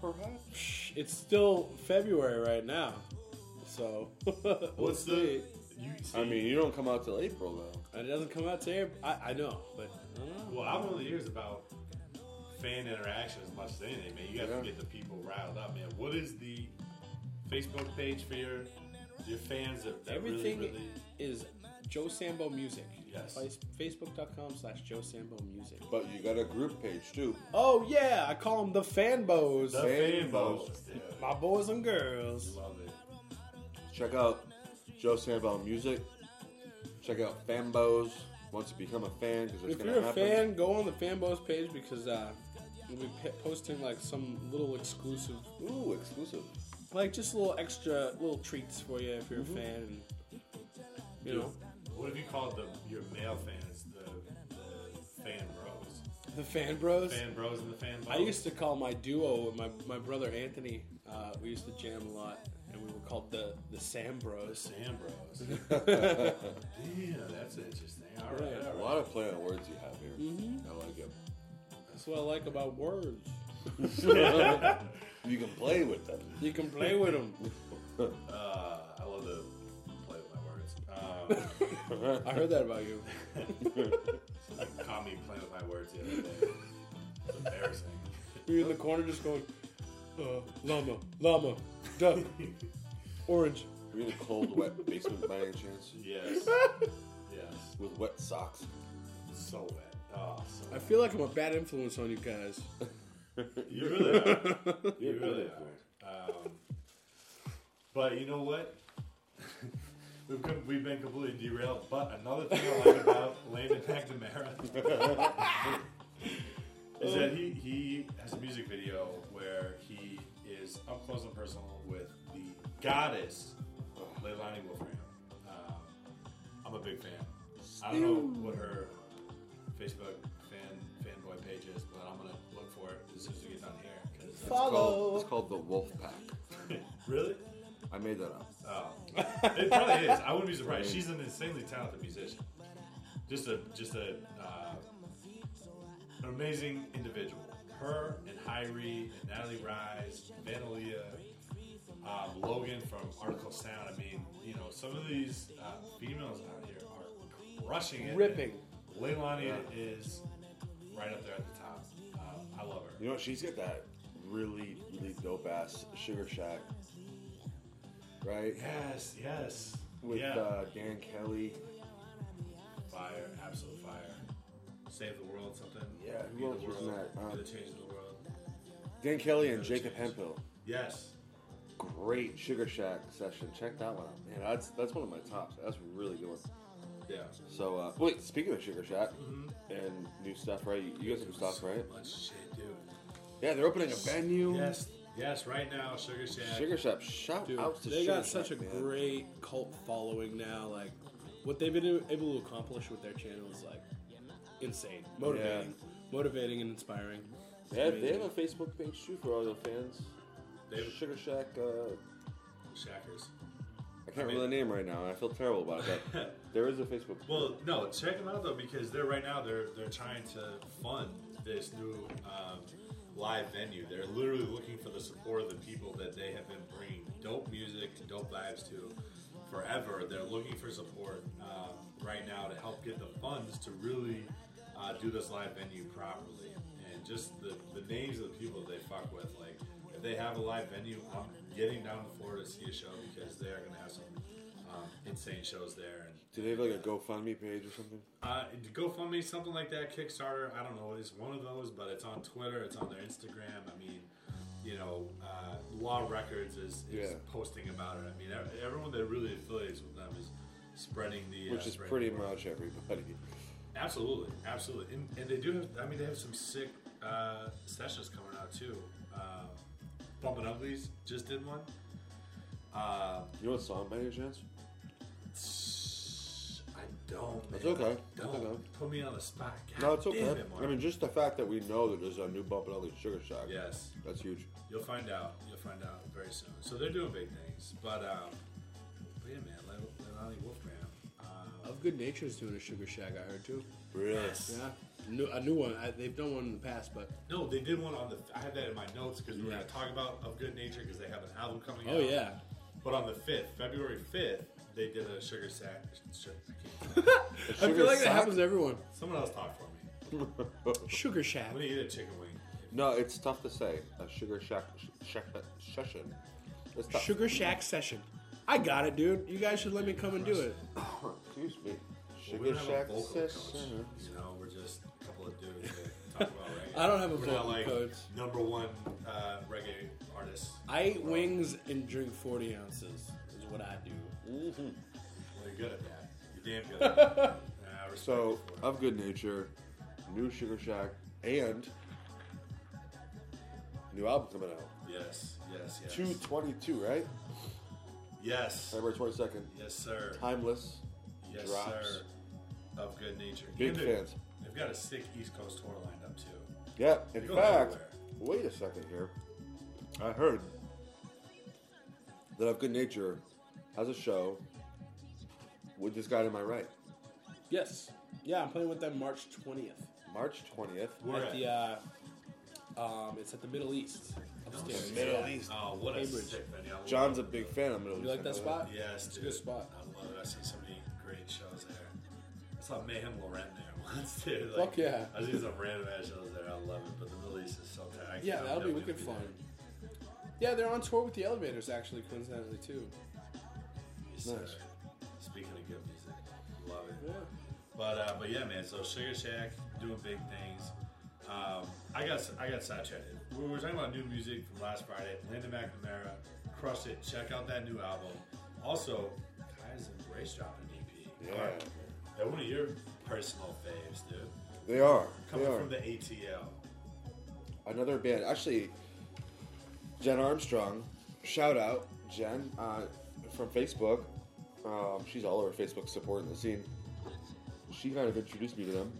perhaps. It's still February right now, so What's we'll the? see. You see, I mean, you don't come out till April though. And it doesn't come out till April. I, I know, but I don't know. well, album of the year is about fan interaction as much as anything, man. You got Yeah. to get the people riled up, man. What is the Facebook page for your your fans that, that Everything really, really is Joe Samba Music. Yes. Face- Facebook.com slash Joe Samba Music. But you got a group page too. Oh yeah, I call them the fanboys. the Fan fan bows. bows. My boys and girls. Love it. Check out Joe Samba Music. Check out Fambos once you become a fan because If you're a happen. fan, go on the fanboys page because uh, we'll be p- posting like some little exclusive Ooh, exclusive. Like just little extra little treats for you if you're a fan. And, you know, What if you called the your male fans the, the fan bros? the fan bros. Fan bros and the fan bros. I used to call my duo with my my brother Anthony. Uh, we used to jam a lot, and we were called the the Sam the Bros. Sam bros. Damn, that's interesting. All right, Yeah. all A right. lot of play on words you have here. I like it. That's what I like about words. You can play with them. You can play with them. Uh, I love to play with my words. Um, I heard that about you. you caught me playing with my words the other day. It's embarrassing. You're in the corner just going, uh, llama, llama, duck, orange. Are you in a cold, wet basement by any chance? Yes. Yes. With wet socks? So wet. Oh, so I feel like I'm a bad influence on you guys. You really are. You really are. Um, but you know what? we've, com- we've been completely derailed. But another thing I like about Landon McNamara is that he, he has a music video where he is up close and personal with the goddess Leilani Wolfgramm. Um, I'm a big fan. I don't know what her Facebook 'cause It's called, it's called the Wolf Pack. really? I made that up. Oh, it probably is. I wouldn't be surprised. She's an insanely talented musician. Just a just a uh, an amazing individual. Her and Hirie and Natalie Rize, Vanalia, um, Logan from Artikal Sound. I mean, you know, some of these uh, females out here are crushing it. Ripping. Leilani is right up there at the top. Um, I love her. You know, she's got that really, really dope ass Sugar Shack. Right? Yes, yes. With yeah. uh, Dan Kelly. Fire, absolute fire. Save the world, something. Yeah, who else was in that? Um, the change the world. Dan Kelly and Jacob Hemphill. Yes. Great Sugar Shack session. Check that one out. Man, that's that's one of my tops. That's a really good one. Yeah. So, uh, wait, speaking of Sugar Shack Mm-hmm. and new stuff, right? You, guys have new stuff, right? Much shit, dude. Yeah, they're opening a venue. Yes, yes. Right now, Sugar Shack. Sugar Shack. Shout Dude, out to they Sugar got such a man. great cult following now. Like, what they've been able to accomplish with their channel is like insane, motivating, motivating and inspiring. They have, they have a Facebook page too for all their fans. They have- Sugar Shack. Uh, Shackers. I can't remember the name right now. and I feel terrible about it, but there is a Facebook. Well, no, check them out though because they're right now they're they're trying to fund this new um, live venue. They're literally looking for the support of the people that they have been bringing dope music and dope vibes to forever. They're looking for support um, right now to help get the funds to really uh, do this live venue properly. And just the, the names of the people that they fuck with, like if they have a live venue, I'm getting down to Florida to see a show because they are going to have some um, insane shows there. And Do they have like a GoFundMe page or something? uh, GoFundMe, something like that, Kickstarter. I don't know. It's one of those, but it's on Twitter. It's on their Instagram. I mean, you know, uh, Law Records is, is Yeah. posting about it. I mean, everyone that really affiliates with them is spreading the. Which uh, is pretty word. much everybody. Absolutely, absolutely, and, and they do have. I mean, they have some sick uh, sessions coming out too. Uh, Bumpin' Uglies just did one. Uh, You know what song by any chance? I don't. That's man. okay. Don't That's okay. put me on the spot. God No, it's damn okay. it, Mark. I mean, just the fact that we know that there's a new Bump and Ugly Sugar Shack. yes, That's huge. you'll find out. You'll find out very soon. So they're doing big things, but um, but yeah, man, Le- Leilani Wolfgramm. Uh, Of Good Nature's doing a Sugar Shack, I heard too. Really? Yeah, new, a new one. I, they've done one in the past, but no, they did one on the. I had that in my notes because we were Yeah. going to talk about of Good Nature because they have an album coming out. oh yeah, But on the fifth, February fifth, they did a sugar sack. Sh- I feel like that happens to everyone. Someone else talk for me. Sugar Shack. I'm gonna eat a chicken wing. No, it's tough to say. A Sugar Shack sh- shack session. It's tough. Sugar Shack session. I got it, dude. You guys should let me come and do it. Excuse me. Well, we Sugar don't have a Shack vocal coach. session. You know, we're just a couple of dudes that talk about reggae. I don't have a we're not vocal like coach. number one uh, reggae artists. I eat wings and drink 40 ounces. Is what I do. Mm-hmm. Well, you're good at that. You're damn good at that. I respect So, you for it. of good nature, new Sugar Shack, and New album coming out. Yes, yes, yes. 222, right? Yes. February 22nd. Yes, sir. Timeless. Yes, drops. sir. Of good nature. Big And they- fans. They've got a sick East Coast tour lined up too. Yeah, in They go fact, everywhere. wait a second here. I heard that Of Good Nature has a show with this guy to my right. Yes. Yeah, I'm playing with them March 20th. March 20th. Where at the, uh, um, it's at the Middle East. Upstairs. Middle Yeah. East. Oh, what a Cambridge. sick venue. Love John's a big fan of Middle East. You like that spot? Yes, It's a good spot. I love it. I see so many great shows there. I saw Mayhem Lauren there once, dude. Like, Fuck yeah. I see some random ass shows there. I love it. But the Middle East is so tight. Yeah, that'll be wicked fun. gonna Yeah, they're on tour with the Elevators, actually, coincidentally, too. Nice. sir. Speaking of good music, love it. Yeah. But uh, but yeah, man. So Sugar Shack doing big things. Um, I got I got sidetracked. We were talking about new music from last Friday. Landon McNamara crushed it. Check out that new album. Also, and Grace dropped an EP. Yeah. They're one of your personal faves, dude. They are. Coming they are. from the ATL. Another band. Actually, Jen Armstrong. Shout out, Jen, uh, from Facebook. Um, she's all over Facebook supporting the scene. She kind of introduced me to them.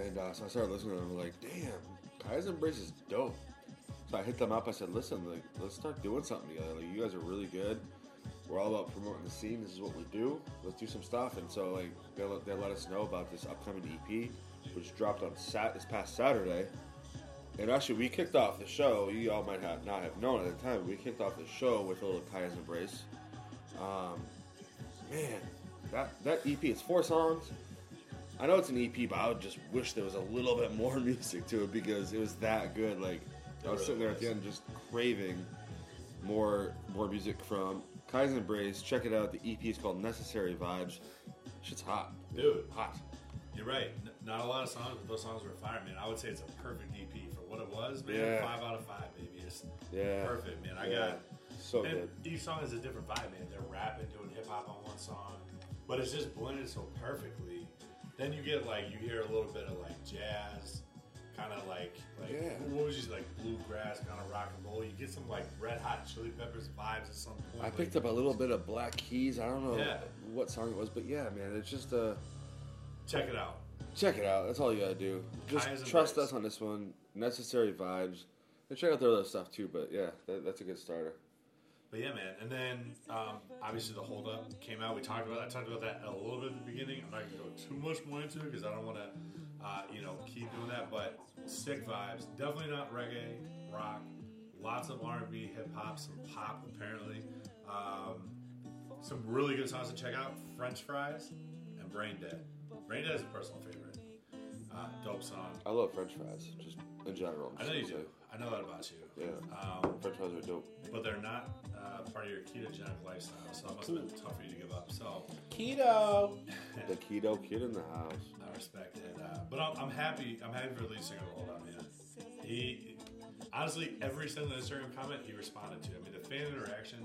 And uh, so I started listening to them. I'm like, damn, Kai's Embrace is dope. So I hit them up. I said, listen, like, let's start doing something together. Like, you guys are really good. We're all about promoting the scene. This is what we do. Let's do some stuff. And so, like, they let, they let us know about this upcoming EP, which dropped on sat this past Saturday. And actually, we kicked off the show. You all might have not have known at the time. We kicked off the show with a little Kaya's Embrace. Um, man, that that EP. is four songs. I know it's an EP, but I would just wish there was a little bit more music to it because it was that good. Like I was sitting there at the end just craving more more music from Kai's Embrace. Check it out. The EP is called Necessary Vibes. Shit's hot, Dude, hot. you're right. N- not a lot of songs, but those songs were fire, man. I would say it's a perfect EP for what it was, man. Yeah. Five out of five, baby. It's Yeah. perfect, man. I Yeah. got So and good. each song is a different vibe, man. They're rapping, doing hip hop on one song, but it's just blended so perfectly. Then you get like you hear a little bit of like jazz, kind of like like Yeah. what was just like bluegrass, kind of rock and roll. You get some like Red Hot Chili Peppers vibes at some point. I picked up a little bit of Black Keys. I don't know Yeah. what song it was, but yeah, man, it's just uh, Check it out. check it out. That's all you gotta do. Just trust us on this one. Necessary vibes. And check out their other stuff too. But yeah, that, that's a good starter. But yeah, man. And then um, obviously the hold up came out. We talked about. I talked about that a little bit at the beginning. I'm not gonna go too much more into it because I don't want to, uh, you know, keep doing that. But sick vibes. Definitely not reggae, rock. Lots of R&B, hip hop, some pop apparently. Um, some really good songs to check out. French fries and Brain Dead. Brain Dead is a personal favorite. Uh, dope song. I love French fries, just in general. I'm I know you gonna do. I know that about you. Yeah, Um, French fries are dope. but they're not uh, part of your ketogenic lifestyle, so it must have been tough for you to give up. So Keto. The keto kid in the house. I respect it, uh, but I'm, I'm happy. I'm happy for the lead singer to hold on, man. He honestly, every single Instagram comment he responded to. I mean, the fan interaction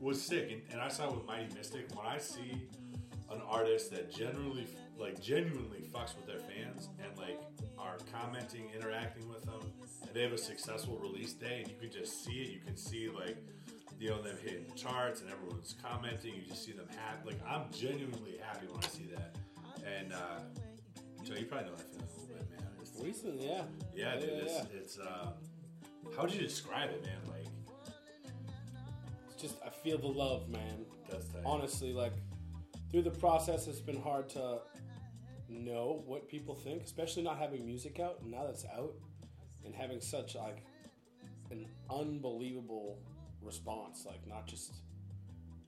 was sick, and, and I saw it with Mighty Mystic. When I see an artist that generally, like, genuinely fucks with their fans and like are commenting, interacting with them, and they have a successful release day, and you can just see it. You can see like. You know them hitting the charts and everyone's commenting. You just see them happy. Like I'm genuinely happy when I see that. And uh, Joe, you probably know that feeling a little bit, man. It's, Recently, yeah. yeah, dude, it's, it's um, how would you describe it, man? Like It's just, I feel the love, man. Honestly, like, through the process, it's been hard to know what people think, especially not having music out. And now that's out, and having such, like, an unbelievable response, like, not just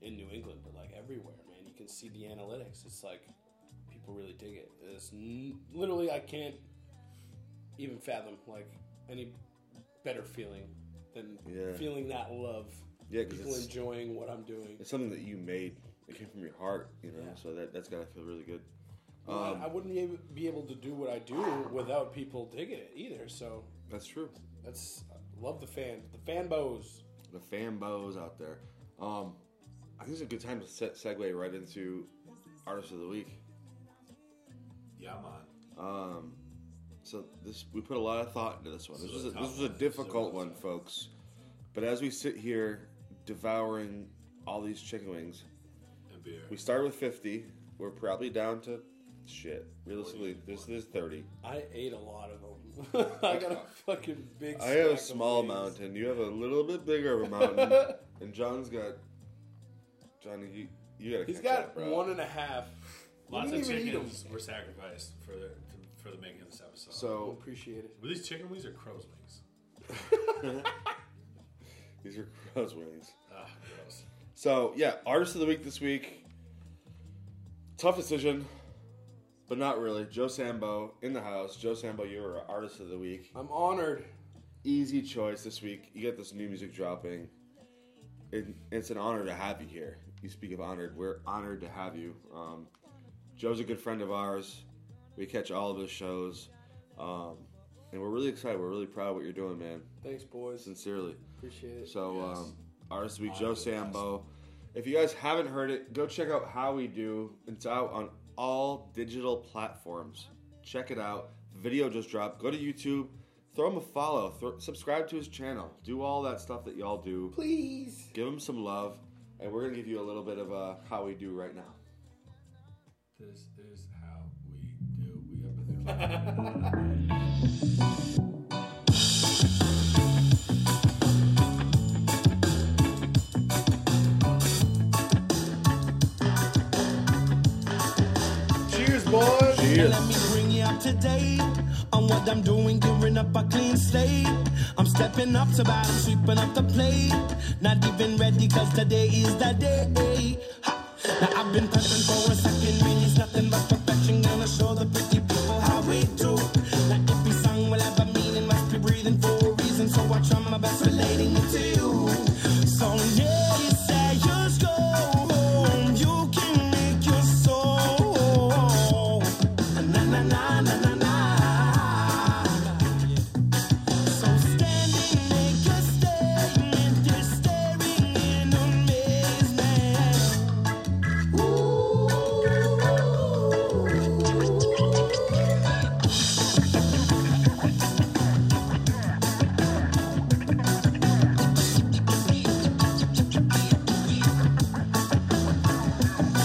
in New England, but, like, everywhere, man. You can see the analytics. It's like, people really dig it. It's n- literally, I can't even fathom, like, any better feeling than Yeah. feeling that love. Yeah, people enjoying what I'm doing. It's something that you made. It came from your heart, you know. Yeah. So that that's gotta feel really good. Well, I- Um, I wouldn't be able, be able to do what I do without people digging it either. So That's true. that's I love the fans, the fan bows. The fanboys out there. Um, I think it's a good time to set, segue right into artist of the week. yeah, man. Um, So this we put a lot of thought into this one. This This was a, this was a difficult This is a one, folks. But as we sit here devouring all these chicken wings, beer. we started with fifty. We're probably down to shit. Realistically, this is thirty. I ate a lot of them. I got a fucking big. I have a stack of small wings. mountain. You have a little bit bigger of a mountain, and John's got. Johnny, you you gotta. He's catch got up, bro. one and a half. Lots didn't of even eat 'em. chickens were sacrificed for the for the making of this episode. I So appreciate it. were these chicken wings or crow's wings? these are crow's wings. So yeah, artist of the week this week. Tough decision, but not really. Joe Samba in the house. Joe Samba, you were artist of the week. I'm honored. Easy choice this week. You get this new music dropping. It, it's an honor to have you here. You speak of honored. We're honored to have you. Um, Joe's a good friend of ours. We catch all of his shows, um, and we're really excited. We're really proud of what you're doing, man. Thanks, boys. Sincerely. Appreciate it. So, Yes. um, artist of the week, Joe. Samba. If you guys haven't heard it, go check out How We Do. It's out on all digital platforms. Check it out. Video just dropped. Go to YouTube. Throw him a follow. Throw, subscribe to his channel. Do all that stuff that y'all do. Please. Give him some love. And we're going to give you a little bit of uh, How We Do right now. This is how we do. We up Cheers. Let me bring you up to date on what I'm doing, gearing up a clean slate. I'm stepping up to battle, sweeping up the plate. Not even ready, cause today is the day. Ha! Now I've been prepping for a second, really it's nothing but perfection. Gonna show the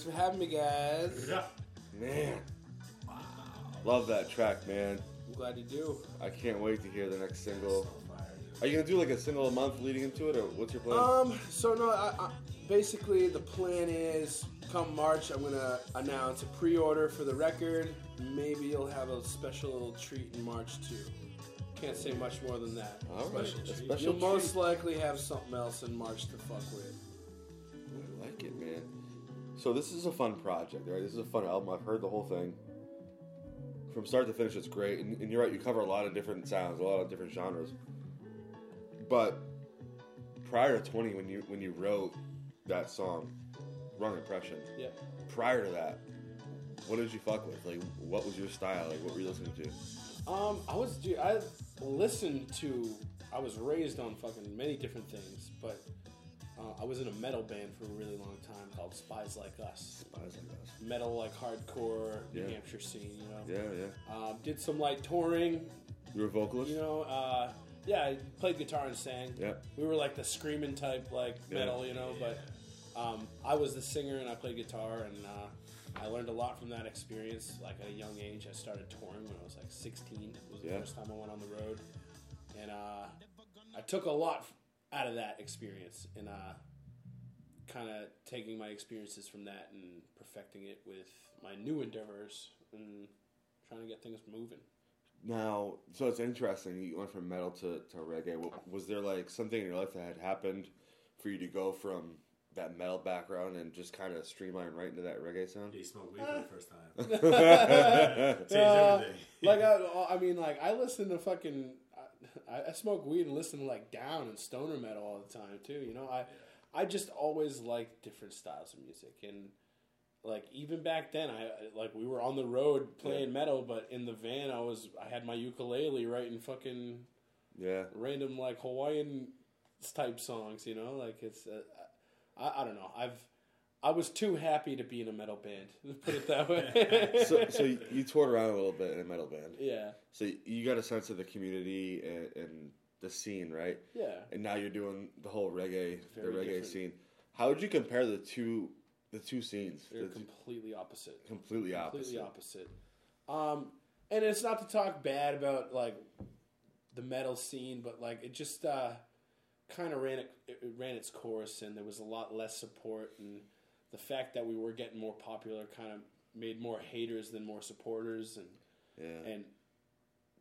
Thanks for having me, guys. Yeah. Man. Love that track, man. I'm glad you do. I can't wait to hear the next single. Are you gonna do like a single a month leading into it, or what's your plan? Um. So no. I, I, basically, the plan is come March, I'm gonna announce a pre-order for the record. Maybe you'll have a special little treat in March too. Can't say much more than that. All right, special a treat. special You'll most likely have something else in March to fuck with. So this is a fun project, right? This is a fun album. I've heard the whole thing from start to finish. It's great, and, and you're right. You cover a lot of different sounds, a lot of different genres. But prior to 20, when you when you wrote that song, "Wrong Impression," Yeah. prior to that, what did you fuck with? Like, what was your style? Like, what were you listening to? Um, I was dude, I listened to. I was raised on fucking many different things, but uh, I was in a metal band for a really long time called Spies Like Us. Spies like us. Metal like hardcore New Yeah. Hampshire scene, you know. Yeah, yeah. Um, did some light touring, You were a vocalist. you know. Uh, yeah, I played guitar and sang. Yeah. We were like the screaming type, like Yeah. metal, you know. But um, I was the singer and I played guitar, and uh, I learned a lot from that experience. Like at a young age, I started touring when I was like 16. It was the Yeah. first time I went on the road, and uh, I took a lot f- out of that experience, and uh, kind of taking my experiences from that and perfecting it with my new endeavors and trying to get things moving. Now, so it's interesting. You went from metal to, to reggae. Was there like something in your life that had happened for you to go from that metal background and just kind of streamline right into that reggae sound? Yeah, you smoked weed for the first time. Changed Uh, everything. like I, I mean, like I listen to fucking, I, I smoke weed and listen to like down and stoner metal all the time too. You know, I, I just always liked different styles of music and. Like even back then, I like we were on the road playing metal, but in the van, I was I had my ukulele writing fucking Yeah. random like Hawaiian type songs. You know, like it's uh, I I don't know. I've I was too happy to be in a metal band. Put it that way. So, so you- toured around a little bit in a metal band. yeah, So you got a sense of the community and, and the scene, right? yeah. And now you're doing the whole reggae, the reggae different. scene. How would you compare the two, the two scenes? They're The- completely opposite. completely opposite. Completely opposite. Um, and it's not to talk bad about like the metal scene, but like it just uh, kind of ran it, it ran its course, and there was a lot less support, and the fact that we were getting more popular kind of made more haters than more supporters, and Yeah. and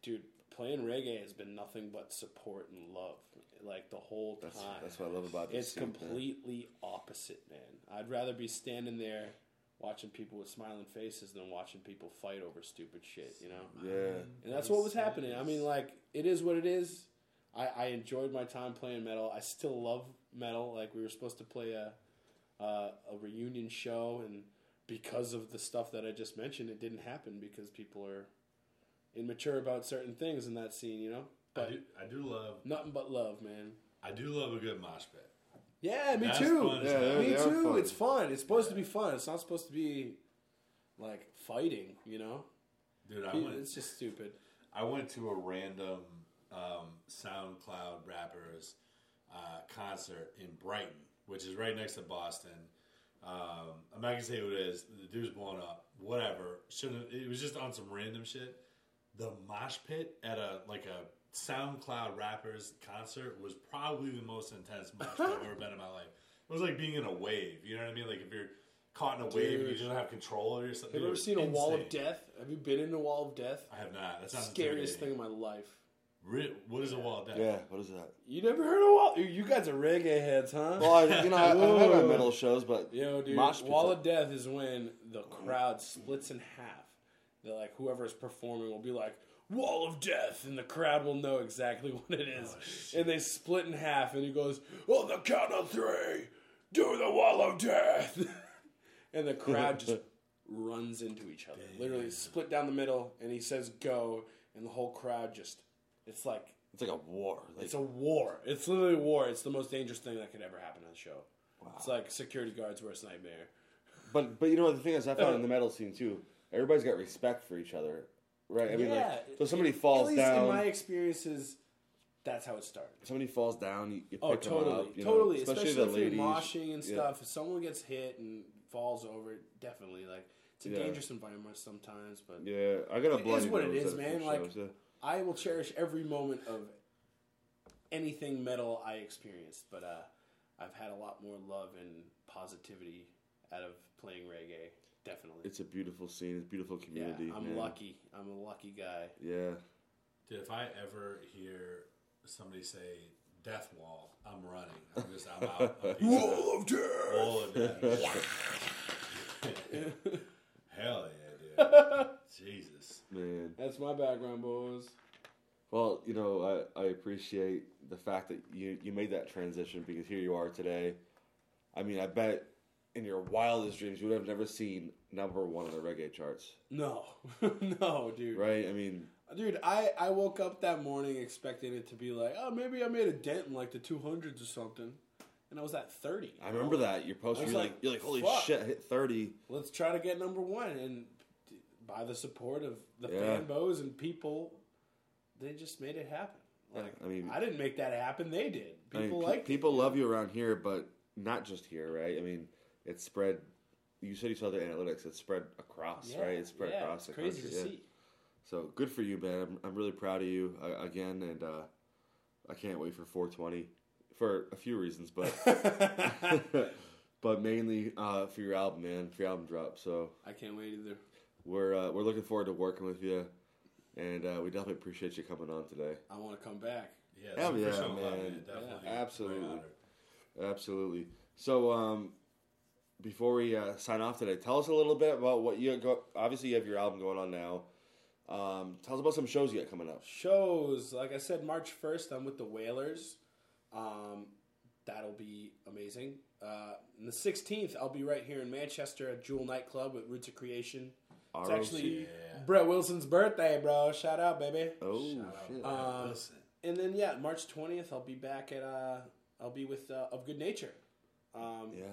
dude, playing reggae has been nothing but support and love, like the whole That's, time. that's what I love about this It's scene, man. completely opposite, man. I'd rather be standing there watching people with smiling faces than watching people fight over stupid shit, you know? Yeah. And that's what was happening. I mean, like, it is what it is. I, I enjoyed my time playing metal. I still love metal. Like, we were supposed to play a, uh, a reunion show, and because of the stuff that I just mentioned, it didn't happen because people are immature about certain things in that scene, you know? I do, I do love, nothing but love, man. I do love a good mosh pit. Yeah, me That's too. fun Yeah, Me too. fun. It's fun. It's supposed to be fun. It's not supposed to be like fighting. You know, Dude, I went. it's just stupid. I went to a random um, SoundCloud rappers uh, concert in Brighton, which is right next to Boston. Um, I'm not gonna say who it is. The dude's blown up. Whatever. Shouldn't. It was just on some random shit. The mosh pit at a like a SoundCloud rappers concert was probably the most intense mosh pit I've ever been in my life. It was like being in a wave. You know what I mean? Like if you're caught in a wave and you don't have control over yourself. Have you ever seen a wall of death? Have you been in a wall of death? I have not. That sounds Scariest thing in my life. Re- What is a wall of death? Yeah. What is that? You never heard of wall? You- You guys are reggae heads, huh? Well, I, you know, I, I've had my Whoa. metal shows, but Yo, dude, mosh pits wall are- of death is when the crowd splits in half. They're like, whoever's performing will be like, wall of death, and the crowd will know exactly what it is. Oh, and they split in half, and he goes, on the count of three, do the wall of death. and the crowd just runs into each other. Literally split down the middle, and he says, go, and the whole crowd just, it's like, it's like a war. Like, it's a war. It's literally a war. It's the most dangerous thing that could ever happen on the show. It's like security guard's worst nightmare. But but you know what the thing is, I found in the metal scene too. Everybody's got respect for each other, right? I mean, like, so somebody falls At least down. in my experiences, that's how it started. somebody falls down, you, you oh, pick Oh, them totally, up. You know, totally. especially, Especially, the if ladies. you're moshing and Yeah. stuff. If someone gets hit and falls over, definitely like it's a Yeah. dangerous environment sometimes. But Yeah, I got a It is what it is, nose is, at a few man, like- shows, yeah. I will cherish every moment of anything metal I experienced. But uh, I've had a lot more love and positivity out of playing reggae. Definitely. it's a beautiful scene. It's a beautiful yeah, community. I'm man. lucky. I'm a lucky guy. Yeah, Dude, if I ever hear somebody say "death wall," I'm running. I'm just, I'm out. I'm. Wall of death. Wall of death. Hell yeah, dude. Jesus. Man. That's my background, boys. Well, you know, I, I appreciate the fact that you, you made that transition because here you are today. I mean, I bet in your wildest dreams you would have never seen number one on the reggae charts, No, no, dude. right? I mean, Dude, I, I woke up that morning expecting it to be like, oh, maybe I made a dent in like the 200s or something. And I was at 30. I remember that your post. You're like, like, you're like, holy fuck. shit, I hit thirty. Let's try to get number one. And by the support of the Yeah. fanboys and people, they just made it happen. Like, I mean- I didn't make that happen. They did. I mean, People like people love you around here, but not just here, right? I mean, it's spread. You said you saw the analytics. It's spread across, yeah, right? It's spread yeah, across it's the crazy country. to see. So good for you, man. I'm, I'm really proud of you uh, again, and uh, I can't wait for 420 for a few reasons, but but mainly uh, for your album, man, for your album drop. So I can't wait either. We're uh, we're looking forward to working with you, and uh, we definitely appreciate you coming on today. I want to come back. Yeah, Hell yeah, man. Definitely. Absolutely. Absolutely. So, um, before we uh, sign off today, tell us a little bit about what you go. Obviously, you have your album going on now. Um, tell us about some shows you got coming up. Shows, like I said, March 1st, I'm with the Wailers. Um, that'll be amazing. Uh, the 16th, I'll be right here in Manchester at Jewel Nightclub with Roots of Creation. It's ROC. actually Brett Wilson's birthday, bro. Shout out, baby. Oh Shout shit! Brett Um, Wilson. And then yeah, March twentieth, I'll be back at uh, I'll be with uh, of Good Nature. Um, yeah,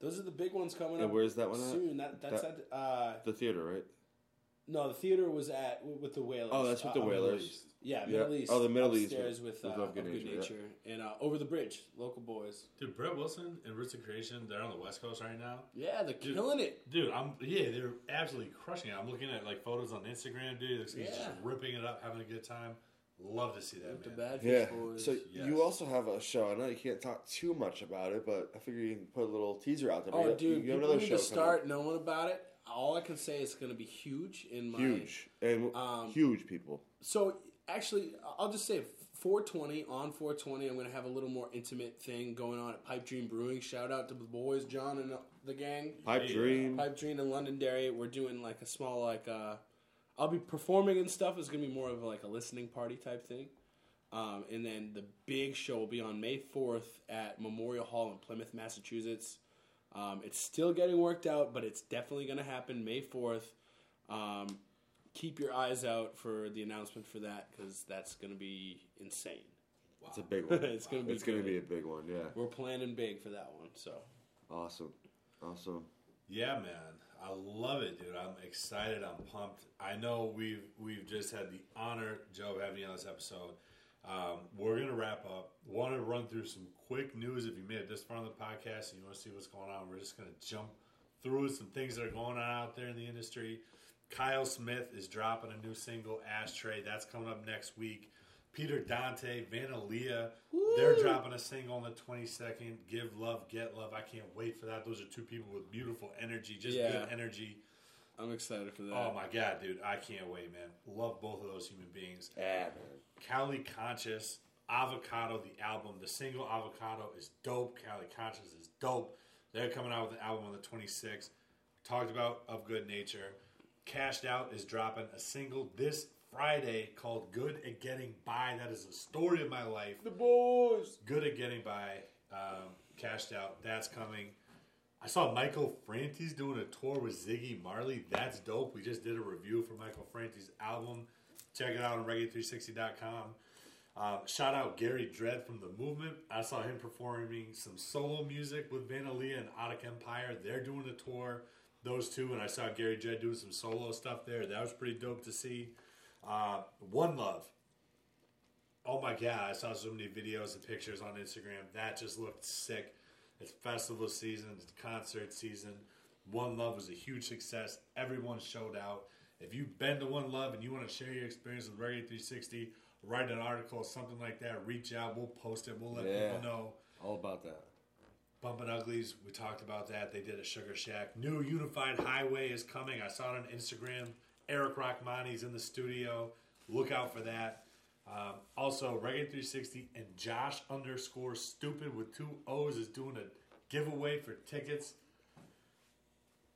Those are the big ones coming And up. where's that one at? soon? That that's That- at uh, the theater, right? No, the theater was at with the Wailers. Oh, that's with the Uh, Wailers. Yeah, Yeah. Middle East. Oh, the Middle East upstairs with- with, with uh, Of Good Nature, Nature, yeah. and uh, over the bridge, local boys. Dude, Brett Wilson and Roots of Creation, they're on the West Coast right now. Yeah, they're killing it. Dude, I'm yeah, they're absolutely crushing it. I'm looking at like photos on Instagram, dude. Looks like he's just Yeah. ripping it up, having a good time. Love to see that, With the man. bad Yeah. boys. So yes. you also have a show. I know you can't talk too much about it, but I figure you can put a little teaser out there. oh, You- dude, you have people another need show to coming start knowing about it. All I can say is going to be huge in my huge and Um, huge people. So actually, I'll just say 420 on 420. I'm going to have a little more intimate thing going on at Pipe Dream Brewing. Shout out to the boys, John and the gang. Pipe Yeah. Dream. Pipe Dream in Londonderry. We're doing like a small like. uh I'll be performing and stuff. It's going to be more of like a listening party type thing. Um, and then the big show will be on May 4th at Memorial Hall in Plymouth, Massachusetts. Um, it's still getting worked out, but it's definitely going to happen May 4th. Um, keep your eyes out for the announcement for that because that's going to be insane. It's a big one. It's gonna be It's gonna be a big one. Yeah. We're planning big for that one. So Awesome. Awesome. Yeah, man, I love it, dude. I'm excited. I'm pumped. I know we've we've just had the honor, Joe, of having you on this episode. Um, we're gonna wrap up. Want to run through some quick news. If you made it this far on the podcast and you want to see what's going on, we're just gonna jump through some things that are going on out there in the industry. Kyle Smith is dropping a new single, Ashtray. That's coming up next week. Peter Dante, Vana Liya, they're dropping a single on the 22nd. Give Love, Get Love. I can't wait for that. Those are two people with beautiful energy, just Yeah. good energy. I'm excited for that. Oh my God, dude. I can't wait, man. Love both of those human beings. Yeah, man. Cali Conscious, Avocado, the album. The single Avocado is dope. Cali Conscious is dope. They're coming out with an album on the 26th. Talked about Of Good Nature. Cashed Out is dropping a single this Friday called Good at Getting By. That is the story of my life. the boys. Good at Getting By. Um, cashed Out. That's coming. I saw Michael Franti's doing a tour with Ziggy Marley. That's dope. We just did a review for Michael Franti's album. Check it out on reggae360.com. Uh, shout out Gary Dredd from The Movement. I saw him performing some solo music with Vana Liya and Audic Empire. They're doing a tour, those two, and I saw Gary Dredd doing some solo stuff there. That was pretty dope to see. Uh, One Love. Oh my god, I saw so many videos and pictures on Instagram. That just looked sick. It's festival season, it's concert season. One Love was a huge success. Everyone showed out. If you've been to One Love and you want to share your experience with Reggae 360, write an article, something like that, reach out. We'll post it. We'll let Yeah. people know. All about that. Bumpin' Uglies, we talked about that. They did a Sugar Shack. New Unified Highway is coming. I saw it on Instagram. Eric Rachmany's in the studio. Look out for that. Um, also, Reggae 360 and Josh underscore stupid with two O's is doing a giveaway for tickets.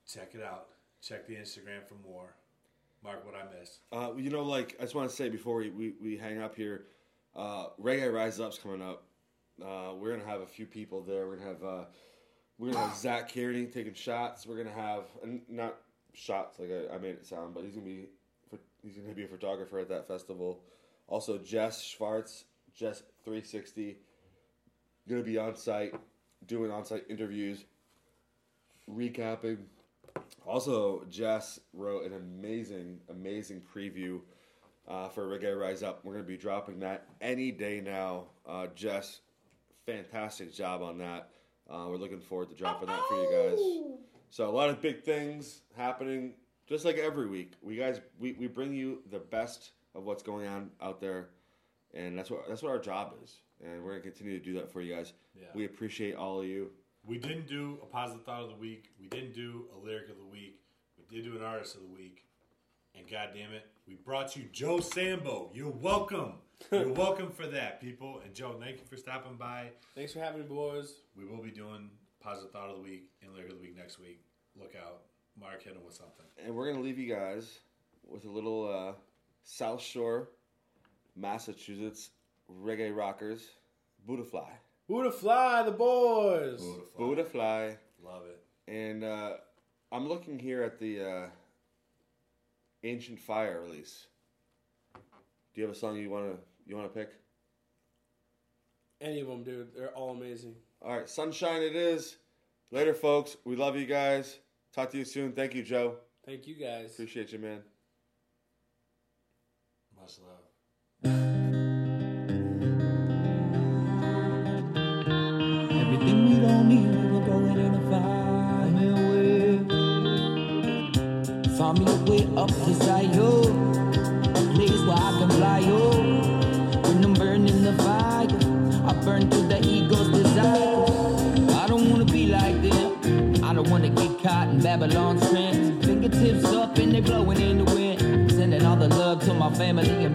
Check it out. Check the Instagram for more. Mark, what I missed. Uh, you know, like I just want to say before we, we, we hang up here, uh, Reggae Rise Up's coming up. Uh, we're gonna have a few people there. We're gonna have uh, we're gonna have Zach Kearney taking shots. We're gonna have and not shots like I, I made it sound, but he's gonna be he's gonna be a photographer at that festival. Also, Jess Schwartz, Jess three sixty, gonna be on site doing on site interviews, recapping. Also, Jess wrote an amazing, amazing preview uh, for Reggae Rise Up. We're going to be dropping that any day now. Uh, Jess, fantastic job on that. Uh, we're looking forward to dropping that for you guys. So a lot of big things happening, just like every week. We guys, we, we bring you the best of what's going on out there, and that's what that's what our job is. And we're going to continue to do that for you guys. Yeah. We appreciate all of you. We didn't do a positive thought of the week. We didn't do a lyric of the week. We did do an artist of the week. And god damn it, we brought you Joe Samba. You're welcome. You're welcome for that, people. And Joe, thank you for stopping by. Thanks for having me, boys. We will be doing positive thought of the week and lyric of the week next week. Look out, Mark hit him with something. And we're gonna leave you guys with a little uh, South Shore, Massachusetts reggae rockers, Buddha Fly. Buddha Fly, the boys. Beautiful. Buddha Fly. Love it. And uh, I'm looking here at the uh, Ancient Fire release. Do you have a song you wanna you wanna pick? Any of them, dude. They're all amazing. All right, Sunshine it is. Later, folks. We love you guys. Talk to you soon. Thank you, Joe. Thank you guys. Appreciate you, man. Much love. We don't need, we will go in and find me a way. Find me a way up you. A place where I can fly. When I'm burning the fire, I burn to the ego's desire. I don't wanna be like them. I don't wanna get caught in Babylon's trance. Fingertips up and they blowing in the wind. Sending all the love to my family and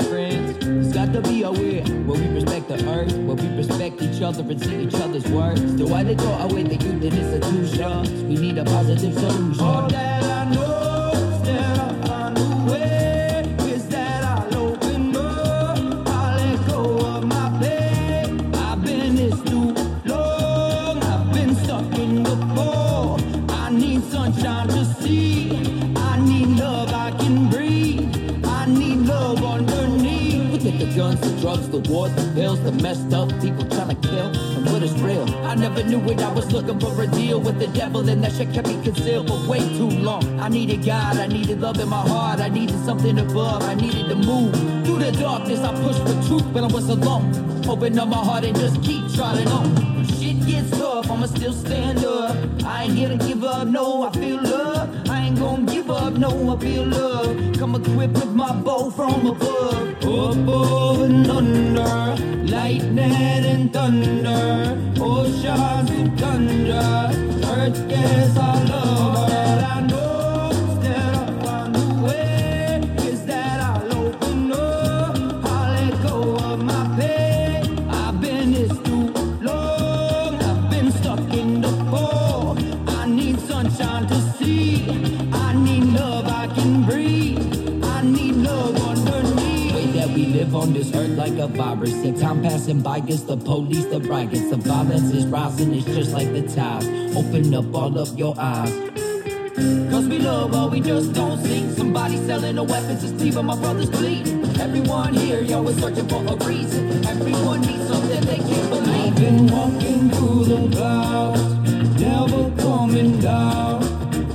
got to be a way where we respect the earth, where we respect each other and see each other's words. So why they go away the youth in institutions? We need a positive solution. All that I know is that I find a way. Is that I'll open up. I'll let go of my pain. I've been this too long. I've been stuck in the ball. I need sunshine to see. I need love I can breathe. I need love. Look at the guns, the drugs, the war, the pills, the messed up people trying to kill. And what is real? I never knew it. I was looking for a deal with the devil, and that shit kept me concealed for way too long. I needed God, I needed love in my heart, I needed something above, I needed to move. Through the darkness, I pushed for truth, but I was alone. Open up my heart and just keep trotting on. Shit gets tough, I'ma still stand up. I ain't to give up, no, I feel love. I ain't gonna give up, no, I feel love. Come equipped with my bow from above. Above and under, lightning and thunder, oceans and thunder, earth gas all over. On this earth like a virus. See time passing by, gets the police, the riots, the violence is rising. It's just like the tides. Open up all of your eyes. Cause we love what we just don't see. Somebody selling the weapons is leaving my brothers bleeding. Everyone here, yo, is searching for a reason. Everyone needs something they can't believe. I've been walking through the clouds, never coming down.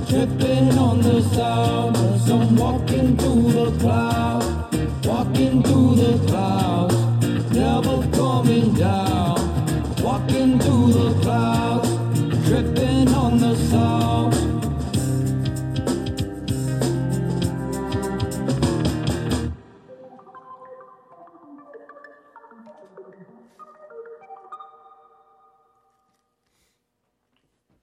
Tripping on the sound as I'm walking through the clouds, walking through the clouds, never coming down.